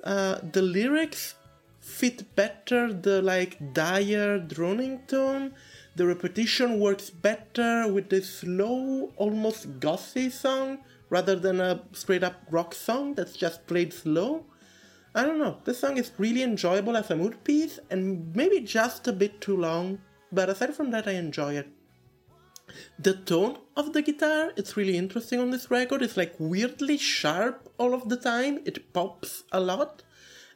uh, the lyrics fit better the like dire droning tone the repetition works better with this slow almost gothy song rather than a straight up rock song that's just played slow. I don't know this song is really enjoyable as a mood piece and maybe just a bit too long but aside from that i enjoy it. The tone of the guitar it's really interesting on this record. It's like weirdly sharp all of the time. It pops a lot.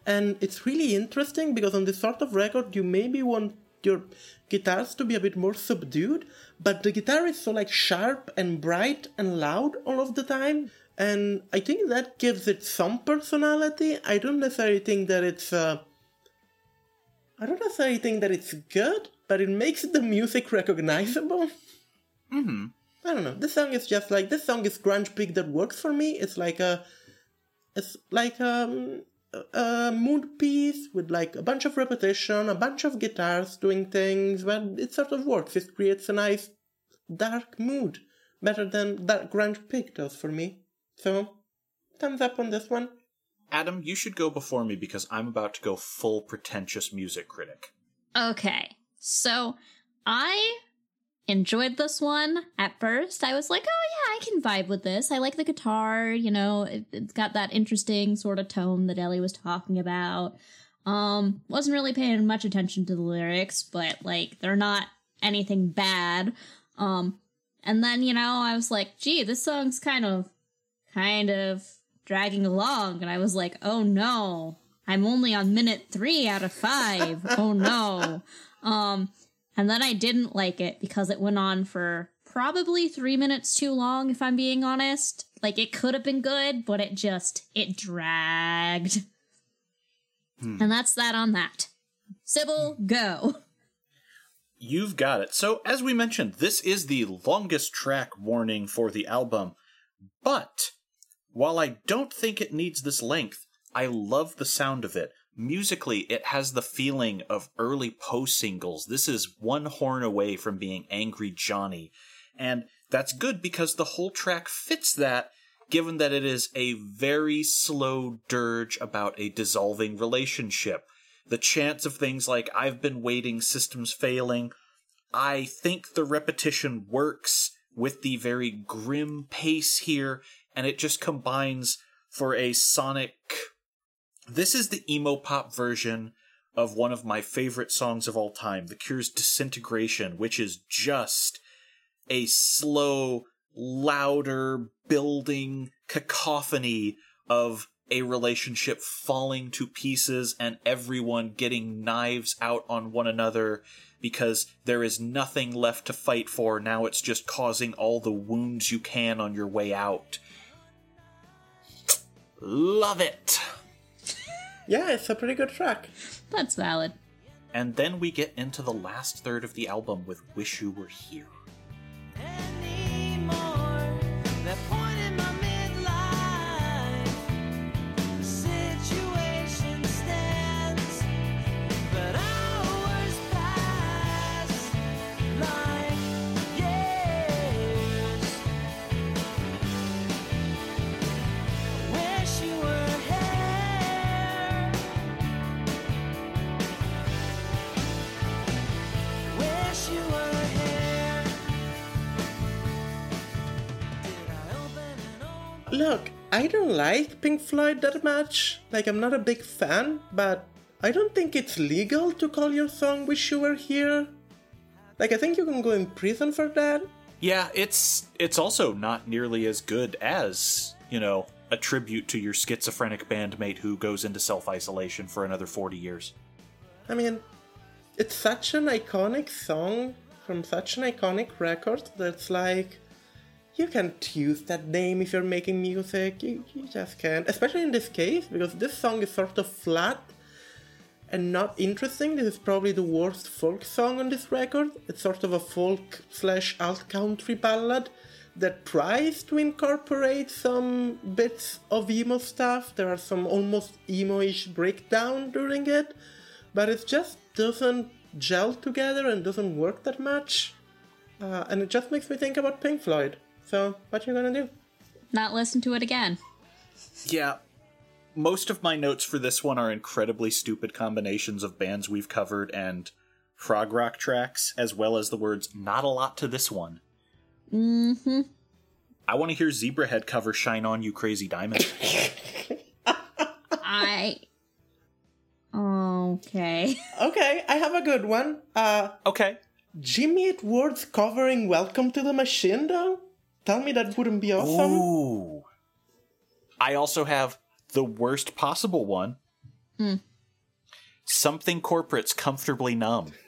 And it's really interesting because on this sort of record you maybe want your guitars to be a bit more subdued but the guitar is so like sharp and bright and loud all of the time and i think that gives it some personality i don't necessarily think that it's uh i don't necessarily think that it's good but it makes the music recognizable Mm-hmm. I don't know. This song is just like this song is grunge pig that works for me. It's like a, it's like um, a, a mood piece with like a bunch of repetition, a bunch of guitars doing things, but it sort of works. It creates a nice dark mood, better than that grunge pig does for me. So, thumbs up on this one. Adam, you should go before me because I'm about to go full pretentious music critic. Okay, so I enjoyed this one at first. I was like, oh yeah, I can vibe with this. I like the guitar, you know, it, it's got that interesting sort of tone that Ellie was talking about. Um, wasn't really paying much attention to the lyrics, but like they're not anything bad. Um, and then, you know, I was like, gee, this song's kind of kind of dragging along, and I was like, oh no. I'm only on minute three out of five. oh no. Um, and then I didn't like it because it went on for probably three minutes too long, if I'm being honest. Like it could have been good, but it just it dragged. Hmm. And that's that on that. Sybil, go. You've got it. So, as we mentioned, this is the longest track warning for the album. But, while I don't think it needs this length, I love the sound of it. Musically, it has the feeling of early Poe's singles. This is one horn away from being Angry Johnny. And that's good because the whole track fits that, given that it is a very slow dirge about a dissolving relationship. The chance of things like I've been waiting, systems failing. I think the repetition works with the very grim pace here, and it just combines for a sonic. This is the emo pop version of one of my favorite songs of all time, The Cure's Disintegration, which is just a slow, louder, building cacophony of a relationship falling to pieces and everyone getting knives out on one another because there is nothing left to fight for. Now it's just causing all the wounds you can on your way out. Love it. Yeah, it's a pretty good track. That's valid. And then we get into the last third of the album with Wish You Were Here. Look, I don't like Pink Floyd that much. Like, I'm not a big fan, but I don't think it's legal to call your song Wish You Were Here. Like, I think you can go in prison for that. Yeah, it's it's also not nearly as good as, you know, a tribute to your schizophrenic bandmate who goes into self-isolation for another 40 years. I mean, it's such an iconic song from such an iconic record that's like, you can't use that name if you're making music. You, you just can't. Especially in this case, because this song is sort of flat and not interesting. This is probably the worst folk song on this record. It's sort of a folk slash alt country ballad that tries to incorporate some bits of emo stuff. There are some almost emo-ish breakdown during it, but it just doesn't gel together and doesn't work that much. Uh, and it just makes me think about Pink Floyd. So, what you gonna do? Not listen to it again. Yeah. Most of my notes for this one are incredibly stupid combinations of bands we've covered and prog rock tracks, as well as the words "not a lot to this one." Mm-hmm. I want to hear Zebrahead cover "Shine On You Crazy Diamond." I. Okay. Okay, I have a good one. Uh, okay, Jimmy Eat World's covering Welcome to the Machine, though? Tell me that wouldn't be awesome. Ooh. I also have the worst possible one. Something corporate's comfortably numb.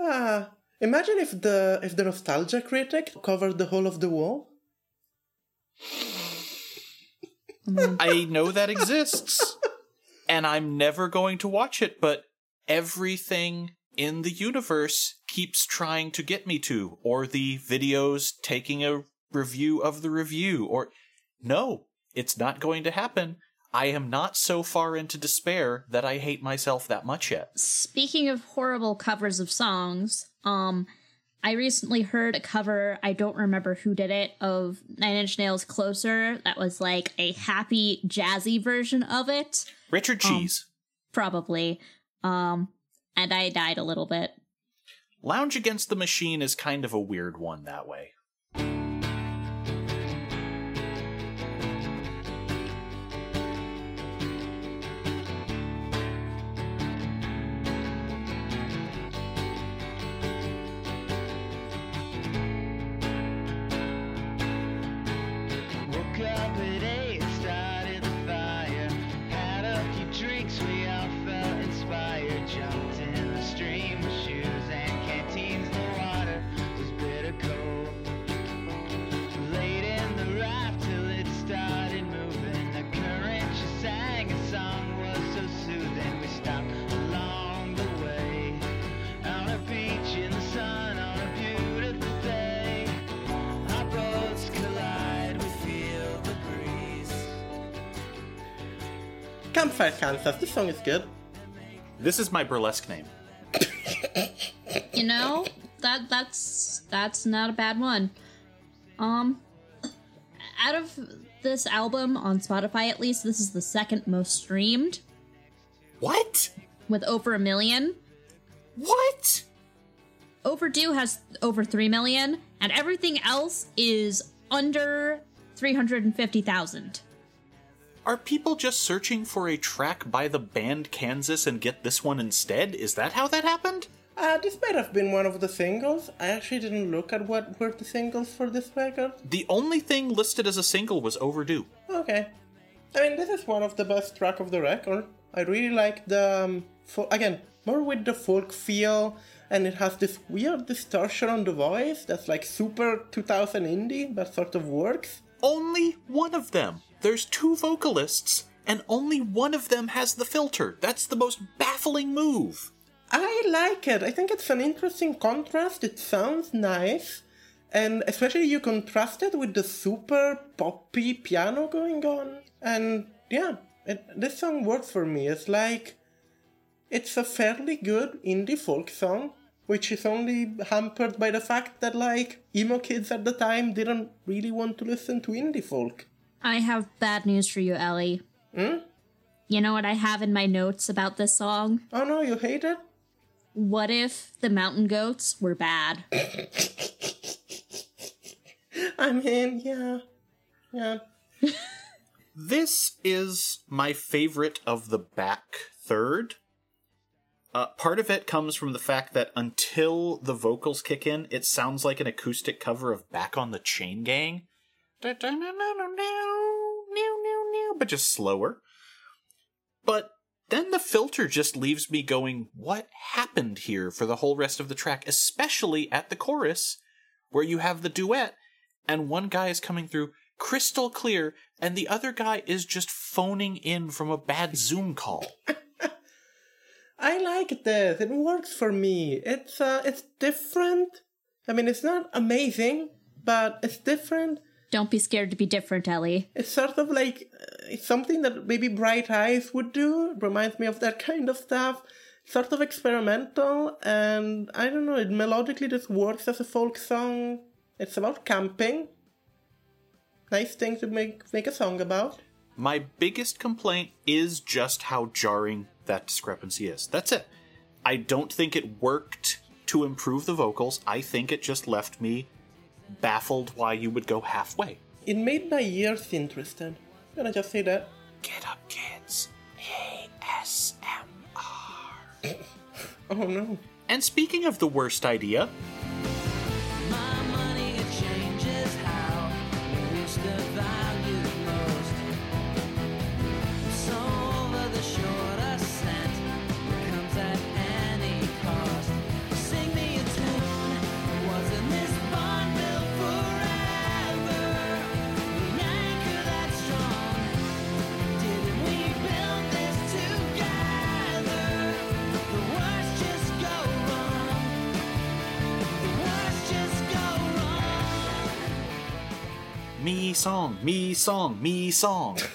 Ah, imagine if the if the Nostalgia Critic covered the whole of the wall. I know that exists. and I'm never going to watch it, but everything in the universe keeps trying to get me to, or the videos taking a review of the review, or no, it's not going to happen. I am not so far into despair that I hate myself that much yet. Speaking of horrible covers of songs, um, I recently heard a cover, I don't remember who did it, of Nine Inch Nails Closer that was like a happy, jazzy version of it. Richard Cheese. Probably. Um, and I died a little bit. Lounge Against the Machine is kind of a weird one that way. Campfire Kansas, this song is good. This is my burlesque name. You know, that that's that's not a bad one. Um out of this album on Spotify at least, this is the second most streamed What? with over a million. What? Overdue has over 3 million, and everything else is under 350,000. Are people just searching for a track by the band Kansas and get this one instead? Is that how that happened? Uh, this might have been one of the singles. I actually didn't look at what were the singles for this record. The only thing listed as a single was Overdue. Okay. I mean, this is one of the best track of the record. I really like the um, fo- again more with the folk feel, and it has this weird distortion on the voice that's like super 2000 indie, but sort of works. Only one of them. There's two vocalists, and only one of them has the filter. That's the most baffling move. I like it. I think it's an interesting contrast. It sounds nice. And especially you contrast it with the super poppy piano going on. And yeah, it, this song works for me. It's like, it's a fairly good indie folk song, which is only hampered by the fact that like emo kids at the time didn't really want to listen to indie folk. I have bad news for you, Ellie. Hmm? You know what I have in my notes about this song? Oh no, you hate it? What if the mountain goats were bad? I mean, yeah. Yeah. This is my favorite of the back third. Uh, part of it comes from the fact that until the vocals kick in, it sounds like an acoustic cover of Back on the Chain Gang. But just slower. But then the filter just leaves me going, what happened here for the whole rest of the track, especially at the chorus, where you have the duet, and one guy is coming through crystal clear, and the other guy is just phoning in from a bad Zoom call. I like this. It works for me. It's uh, it's different. I mean, it's not amazing, but it's different. Don't be scared to be different, Ellie. It's sort of like uh, it's something that maybe Bright Eyes would do. It reminds me of that kind of stuff. Sort of experimental, and I don't know. It melodically just works as a folk song. It's about camping. Nice thing to make make a song about. My biggest complaint is just how jarring that discrepancy is. That's it. I don't think it worked to improve the vocals. I think it just left me baffled why you would go halfway. It made my ears interested. Can I just say that? Get up, kids. ASMR. Oh no. And speaking of the worst idea, me song, me song, me song.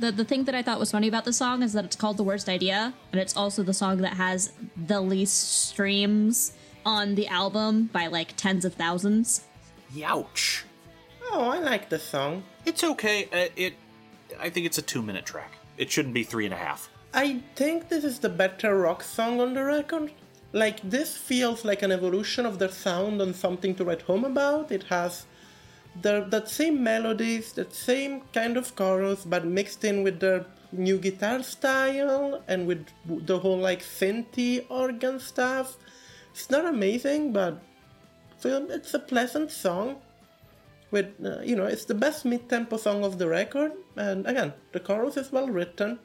The the thing that I thought was funny about the song is that it's called The Worst Idea, and it's also the song that has the least streams on the album by like tens of thousands. Youch. Oh, I like the song. It's okay. Uh, it. I think it's a two-minute track. It shouldn't be three and a half. I think this is the better rock song on the record. Like, this feels like an evolution of their sound and something to write home about. It has the, that same melodies, that same kind of chorus, but mixed in with their new guitar style and with the whole, like, synthy organ stuff. It's not amazing, but it's a pleasant song. With, uh, you know, it's the best mid tempo song of the record, and again, the chorus is well written.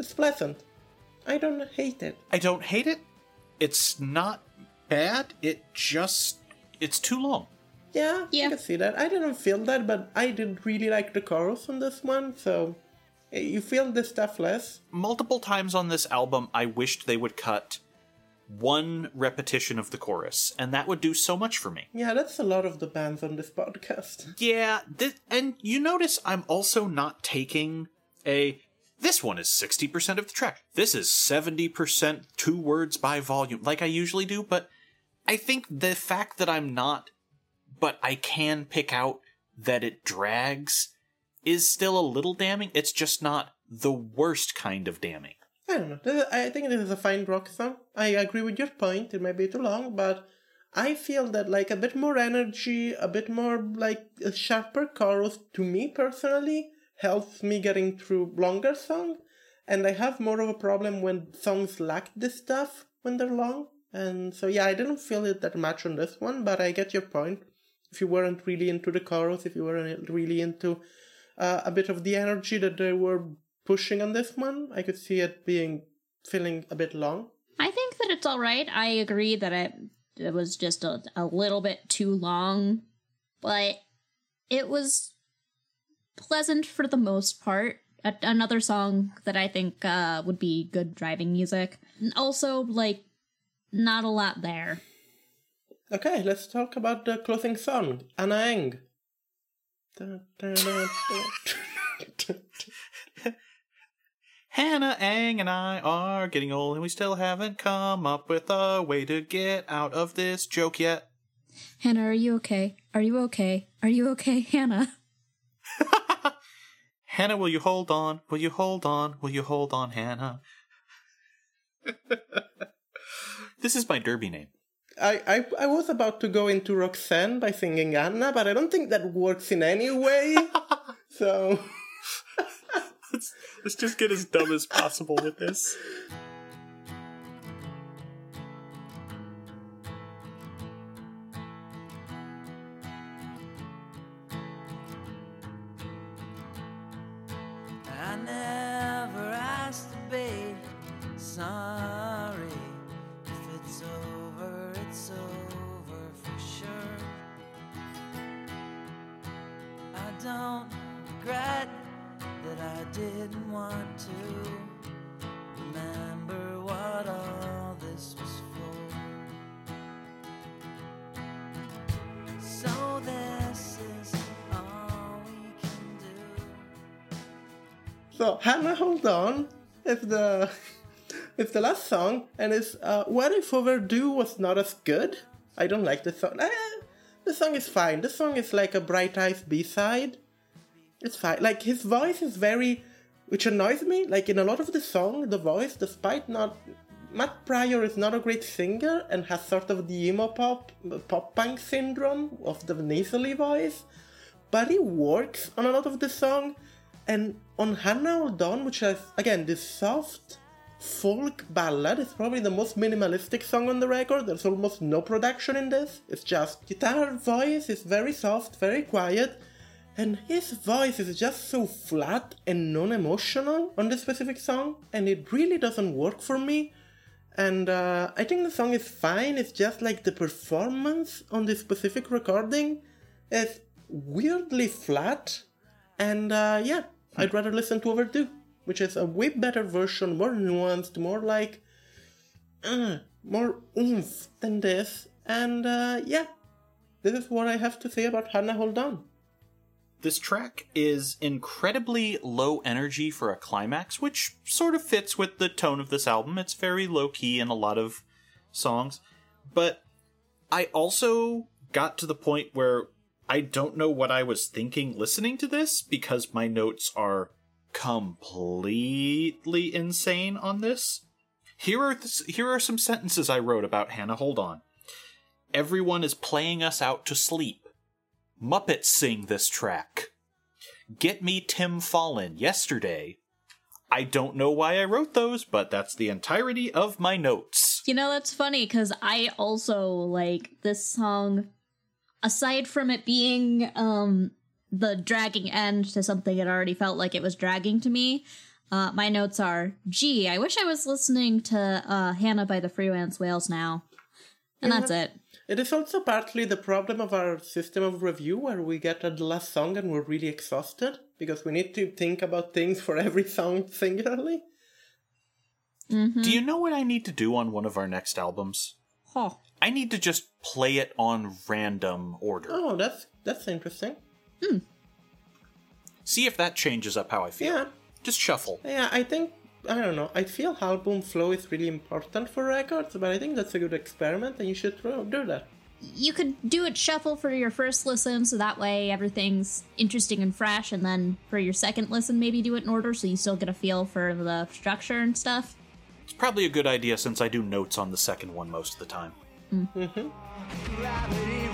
It's pleasant. I don't hate it. I don't hate it. It's not bad. It just. It's too long. Yeah, Yeah. I can see that. I didn't feel that, but I did really like the chorus on this one, so eh, you feel this stuff less. Multiple times on this album, I wished they would cut one repetition of the chorus, and that would do so much for me. Yeah, that's a lot of the bands on this podcast. Yeah, th- and you notice I'm also not taking a. This one is 60% of the track. This is 70% two words by volume, like I usually do, but I think the fact that I'm not, but I can pick out that it drags, is still a little damning. It's just not the worst kind of damning. I don't know. I think this is a fine rock song. I agree with your point. It might be too long, but I feel that like a bit more energy, a bit more like a sharper chorus to me personally helps me getting through longer songs. And I have more of a problem when songs lack this stuff when they're long. And so yeah, I didn't feel it that much on this one, but I get your point. If you weren't really into the chorus, if you weren't really into uh, a bit of the energy that they were pushing on this one. I could see it being feeling a bit long. I think that it's all right. I agree that it it was just a, a little bit too long, but it was pleasant for the most part. A- another song that I think uh, would be good driving music. And Also, like, not a lot there. Okay, let's talk about the closing song, Anna Eng. Da, da, da, da. Hannah Ang and I are getting old and we still haven't come up with a way to get out of this joke yet. Hannah, are you okay? Are you okay? Are you okay, Hannah? Hannah, will you hold on? Will you hold on? Will you hold on, Hannah? this is my derby name. I, I, I was about to go into Roxanne by singing Anna, but I don't think that works in any way. so, Let's, let's just get as dumb as possible with this. Song and it's uh, what if overdue was not as good? I don't like the song. Eh, the song is fine. The song is like a bright eyes B side. It's fine. Like his voice is very, which annoys me. Like in a lot of the song, the voice, despite not Matt Pryor is not a great singer and has sort of the emo pop pop punk syndrome of the nasally voice, but he works on a lot of the song. And on Hannah Hold On, which has again this soft folk ballad, is probably the most minimalistic song on the record. There's almost no production in this. It's just guitar voice is very soft, very quiet, and his voice is just so flat and non-emotional on this specific song, and it really doesn't work for me. And uh, I think the song is fine. It's just like the performance on this specific recording is weirdly flat. And uh, yeah, I'd rather listen to Overdue, which is a way better version, more nuanced, more like, uh, more oomph than this. And uh, yeah, this is what I have to say about Hannah Hold On. This track is incredibly low energy for a climax, which sort of fits with the tone of this album. It's very low key in a lot of songs. But I also got to the point where I don't know what I was thinking listening to this because my notes are completely insane on this. Here are th- here are some sentences I wrote about Hannah Hold On. Everyone is playing us out to sleep. Muppets sing this track. Get me Tim Fallon yesterday. I don't know why I wrote those, but that's the entirety of my notes. You know, that's funny because I also like this song. Aside from it being um the dragging end to something it already felt like it was dragging to me, uh, my notes are: Gee, I wish I was listening to uh, Hannah by the Freelance Whales now, and that's it. It is also partly the problem of our system of review where we get to the last song and we're really exhausted because we need to think about things for every song singularly. Do you know what I need to do on one of our next albums? Huh. I need to just play it on random order. Oh, that's that's interesting. Hmm. See if that changes up how I feel. Yeah. Just shuffle. Yeah, I think I don't know. I feel album flow is really important for records, but I think that's a good experiment, and you should do that. You could do it shuffle for your first listen, so that way everything's interesting and fresh, and then for your second listen, maybe do it in order so you still get a feel for the structure and stuff. It's probably a good idea since I do notes on the second one most of the time. Mm-hmm. Gravity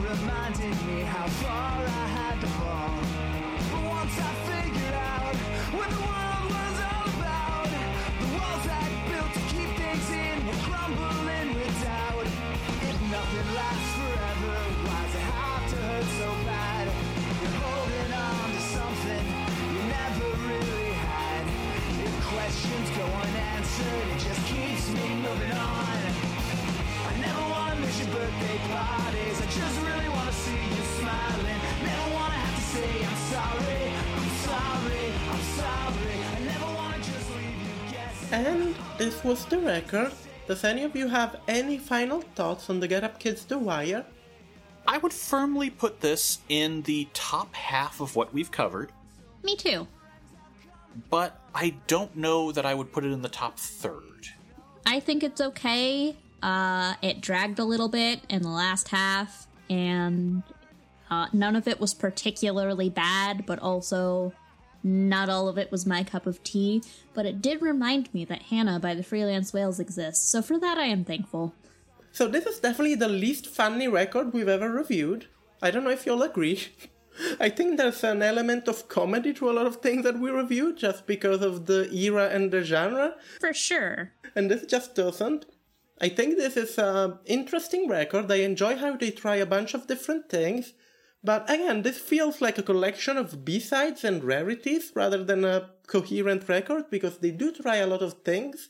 And this was the record. Does any of you have any final thoughts on the Get Up Kids The Wire? I would firmly put this in the top half of what we've covered, Me too. but I don't know that I would put it in the top third. I think it's okay. Uh, it dragged a little bit in the last half, and uh, none of it was particularly bad, but also not all of it was my cup of tea. But it did remind me that Hannah by the Freelance Whales exists, so for that I am thankful. So this is definitely the least funny record we've ever reviewed. I don't know if you'll agree. I think there's an element of comedy to a lot of things that we review just because of the era and the genre, For sure. and this just doesn't. I think this is an interesting record. I enjoy how they try a bunch of different things. But again, this feels like a collection of B-sides and rarities rather than a coherent record because they do try a lot of things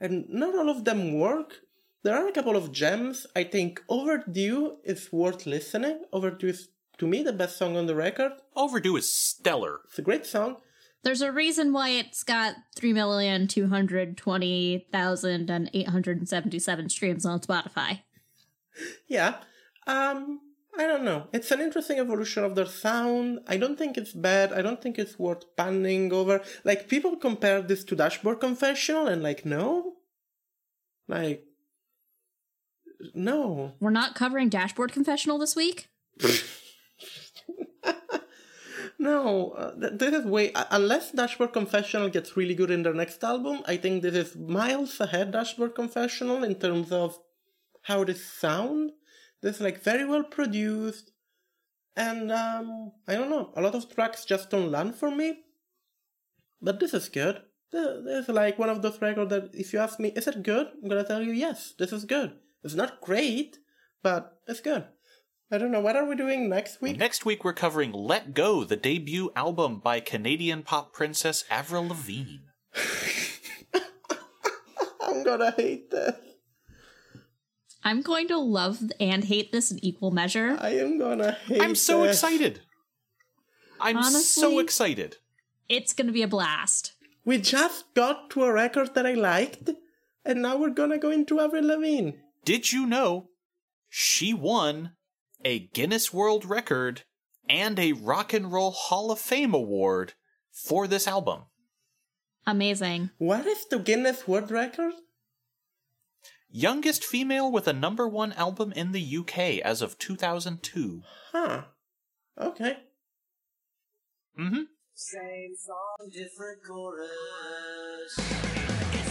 and not all of them work. There are a couple of gems. I think Overdue is worth listening. Overdue is, to me, the best song on the record. Overdue is stellar. It's a great song. There's a reason why it's got 3,220,877 streams on Spotify. Yeah. Um, I don't know. It's an interesting evolution of their sound. I don't think it's bad. I don't think it's worth panning over. Like, people compare this to Dashboard Confessional and, like, no. Like, no. We're not covering Dashboard Confessional this week? No, uh, th- this is way. Uh, unless Dashboard Confessional gets really good in their next album, I think this is miles ahead Dashboard Confessional in terms of how this sound. This is like very well produced, and um, I don't know. A lot of tracks just don't land for me, but this is good. Th- This is like one of those records that if you ask me, is it good? I'm gonna tell you yes. This is good. It's not great, but it's good. I don't know. What are we doing next week? Next week, we're covering Let Go, the debut album by Canadian pop princess Avril Lavigne. I'm gonna hate this. I'm going to love and hate this in equal measure. I am gonna hate it. I'm so this. excited. I'm so excited. It's going to be a blast. We just got to a record that I liked, and now we're gonna go into Avril Lavigne. Did you know she won a Guinness World Record and a Rock and Roll Hall of Fame award for this album? Amazing. What is the Guinness World Record? Youngest female with a number one album in the UK as of 2002. Huh. Okay. Mm-hmm. Same song, different chorus. It's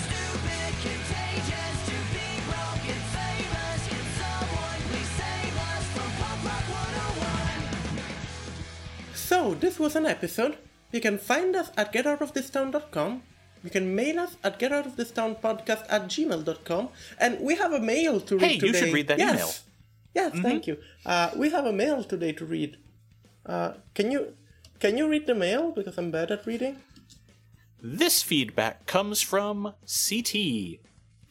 stupid, contagious to be broken, famous. Can someone please save us from Pop Rock 101? So, this was an episode. You can find us at getoutofThisTown.com. You can mail us at getoutofThisTownPodcast at gmail.com. And we have a mail to read Hey, today. you should read that yes. email. Yes, thank you. Uh, we have a mail today to read. Uh, can you can you read the mail? Because I'm bad at reading. This feedback comes from CT.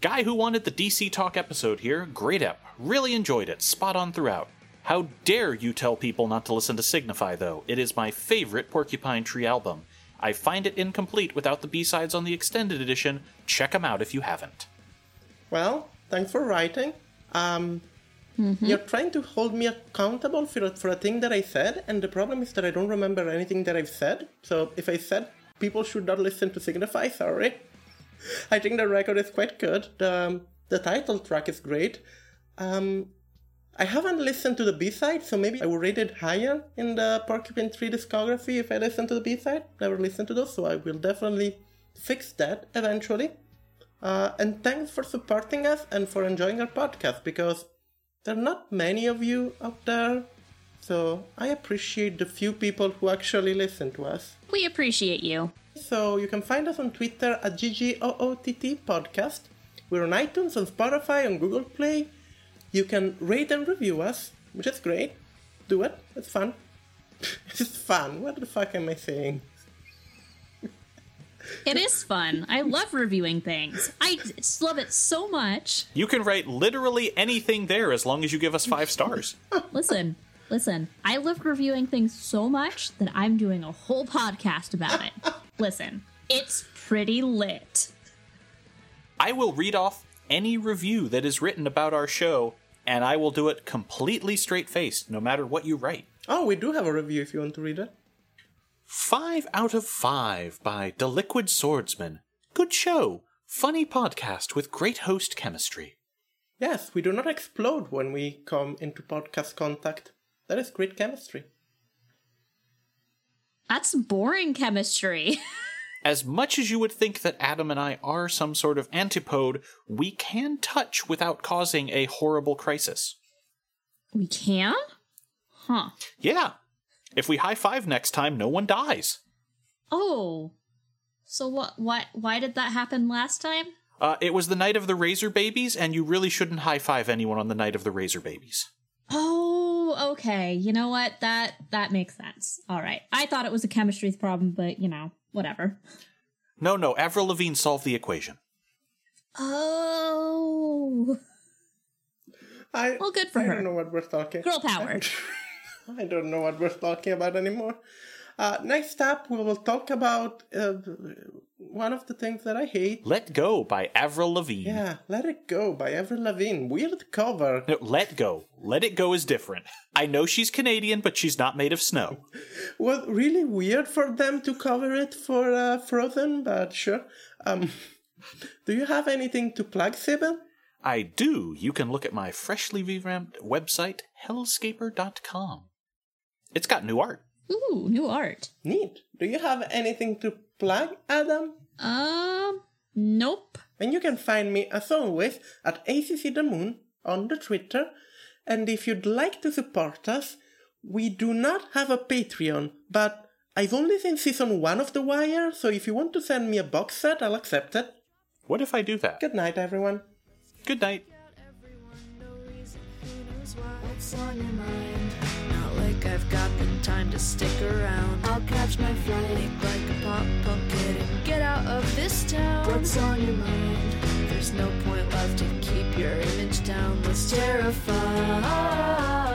Guy who wanted the DC Talk episode here. Great ep. Really enjoyed it. Spot on throughout. How dare you tell people not to listen to Signify, though? It is my favorite Porcupine Tree album. I find it incomplete without the B-sides on the extended edition. Check 'em out if you haven't. Well, thanks for writing. Um, You're trying to hold me accountable for a, for a thing that I said, and the problem is that I don't remember anything that I've said. So if I said people should not listen to Signify, sorry. I think the record is quite good. The, um, the title track is great. Um, I haven't listened to the B side, so maybe I will rate it higher in the Porcupine Tree discography if I listen to the B side. Never listened to those, so I will definitely fix that eventually. Uh, and thanks for supporting us and for enjoying our podcast because there are not many of you out there. So I appreciate the few people who actually listen to us. We appreciate you. So you can find us on Twitter at GGOOTT Podcast. We're on iTunes, on Spotify, on Google Play. You can rate and review us, which is great. Do it. It's fun. it's fun. What the fuck am I saying? It is fun. I love reviewing things. I just love it so much. You can write literally anything there as long as you give us five stars. Listen, listen. I love reviewing things so much that I'm doing a whole podcast about it. Listen, it's pretty lit. I will read off any review that is written about our show, and I will do it completely straight faced, no matter what you write. Oh, we do have a review if you want to read it. Five out of five by Deliquid Swordsman. Good show. Funny podcast with great host chemistry. Yes, we do not explode when we come into podcast contact. That is great chemistry. That's boring chemistry. As much as you would think that Adam and I are some sort of antipode, we can touch without causing a horrible crisis. we can? Huh. Yeah. If we high five next time, no one dies. Oh. So what why why did that happen last time? Uh, it was the night of the Razor Babies, and you really shouldn't high five anyone on the night of the Razor Babies. Oh, okay. You know what? That that makes sense. All right. I thought it was a chemistry problem, but you know, whatever. No, no, Avril Lavigne solved the equation. Oh. I Well, good for I her. don't know what we're talking. Girl power. I don't know what we're talking about anymore. Uh, next up, we will talk about uh, one of the things that I hate. Let Go by Avril Lavigne. Yeah, Let It Go by Avril Lavigne. Weird cover. No, let go. Let it go is different. I know she's Canadian, but she's not made of snow. Was really weird for them to cover it for uh, Frozen, but sure. Um, do you have anything to plug, Sybil? I do. You can look at my freshly revamped website, hellscaper.com. It's got new art. Ooh, new art. Neat. Do you have anything to plug, Adam? Um, nope. And you can find me, as always, at ACC The Moon on the Twitter. And if you'd like to support us, we do not have a Patreon, but I've only seen season one of The Wire, so if you want to send me a box set, I'll accept it. What if I do that? Good night, everyone. Good night. I've got the time to stick around. I'll catch my flight, make like a pop pumpkin and get out of this town. What's on your mind? There's no point left to keep your image down. Let's terrify.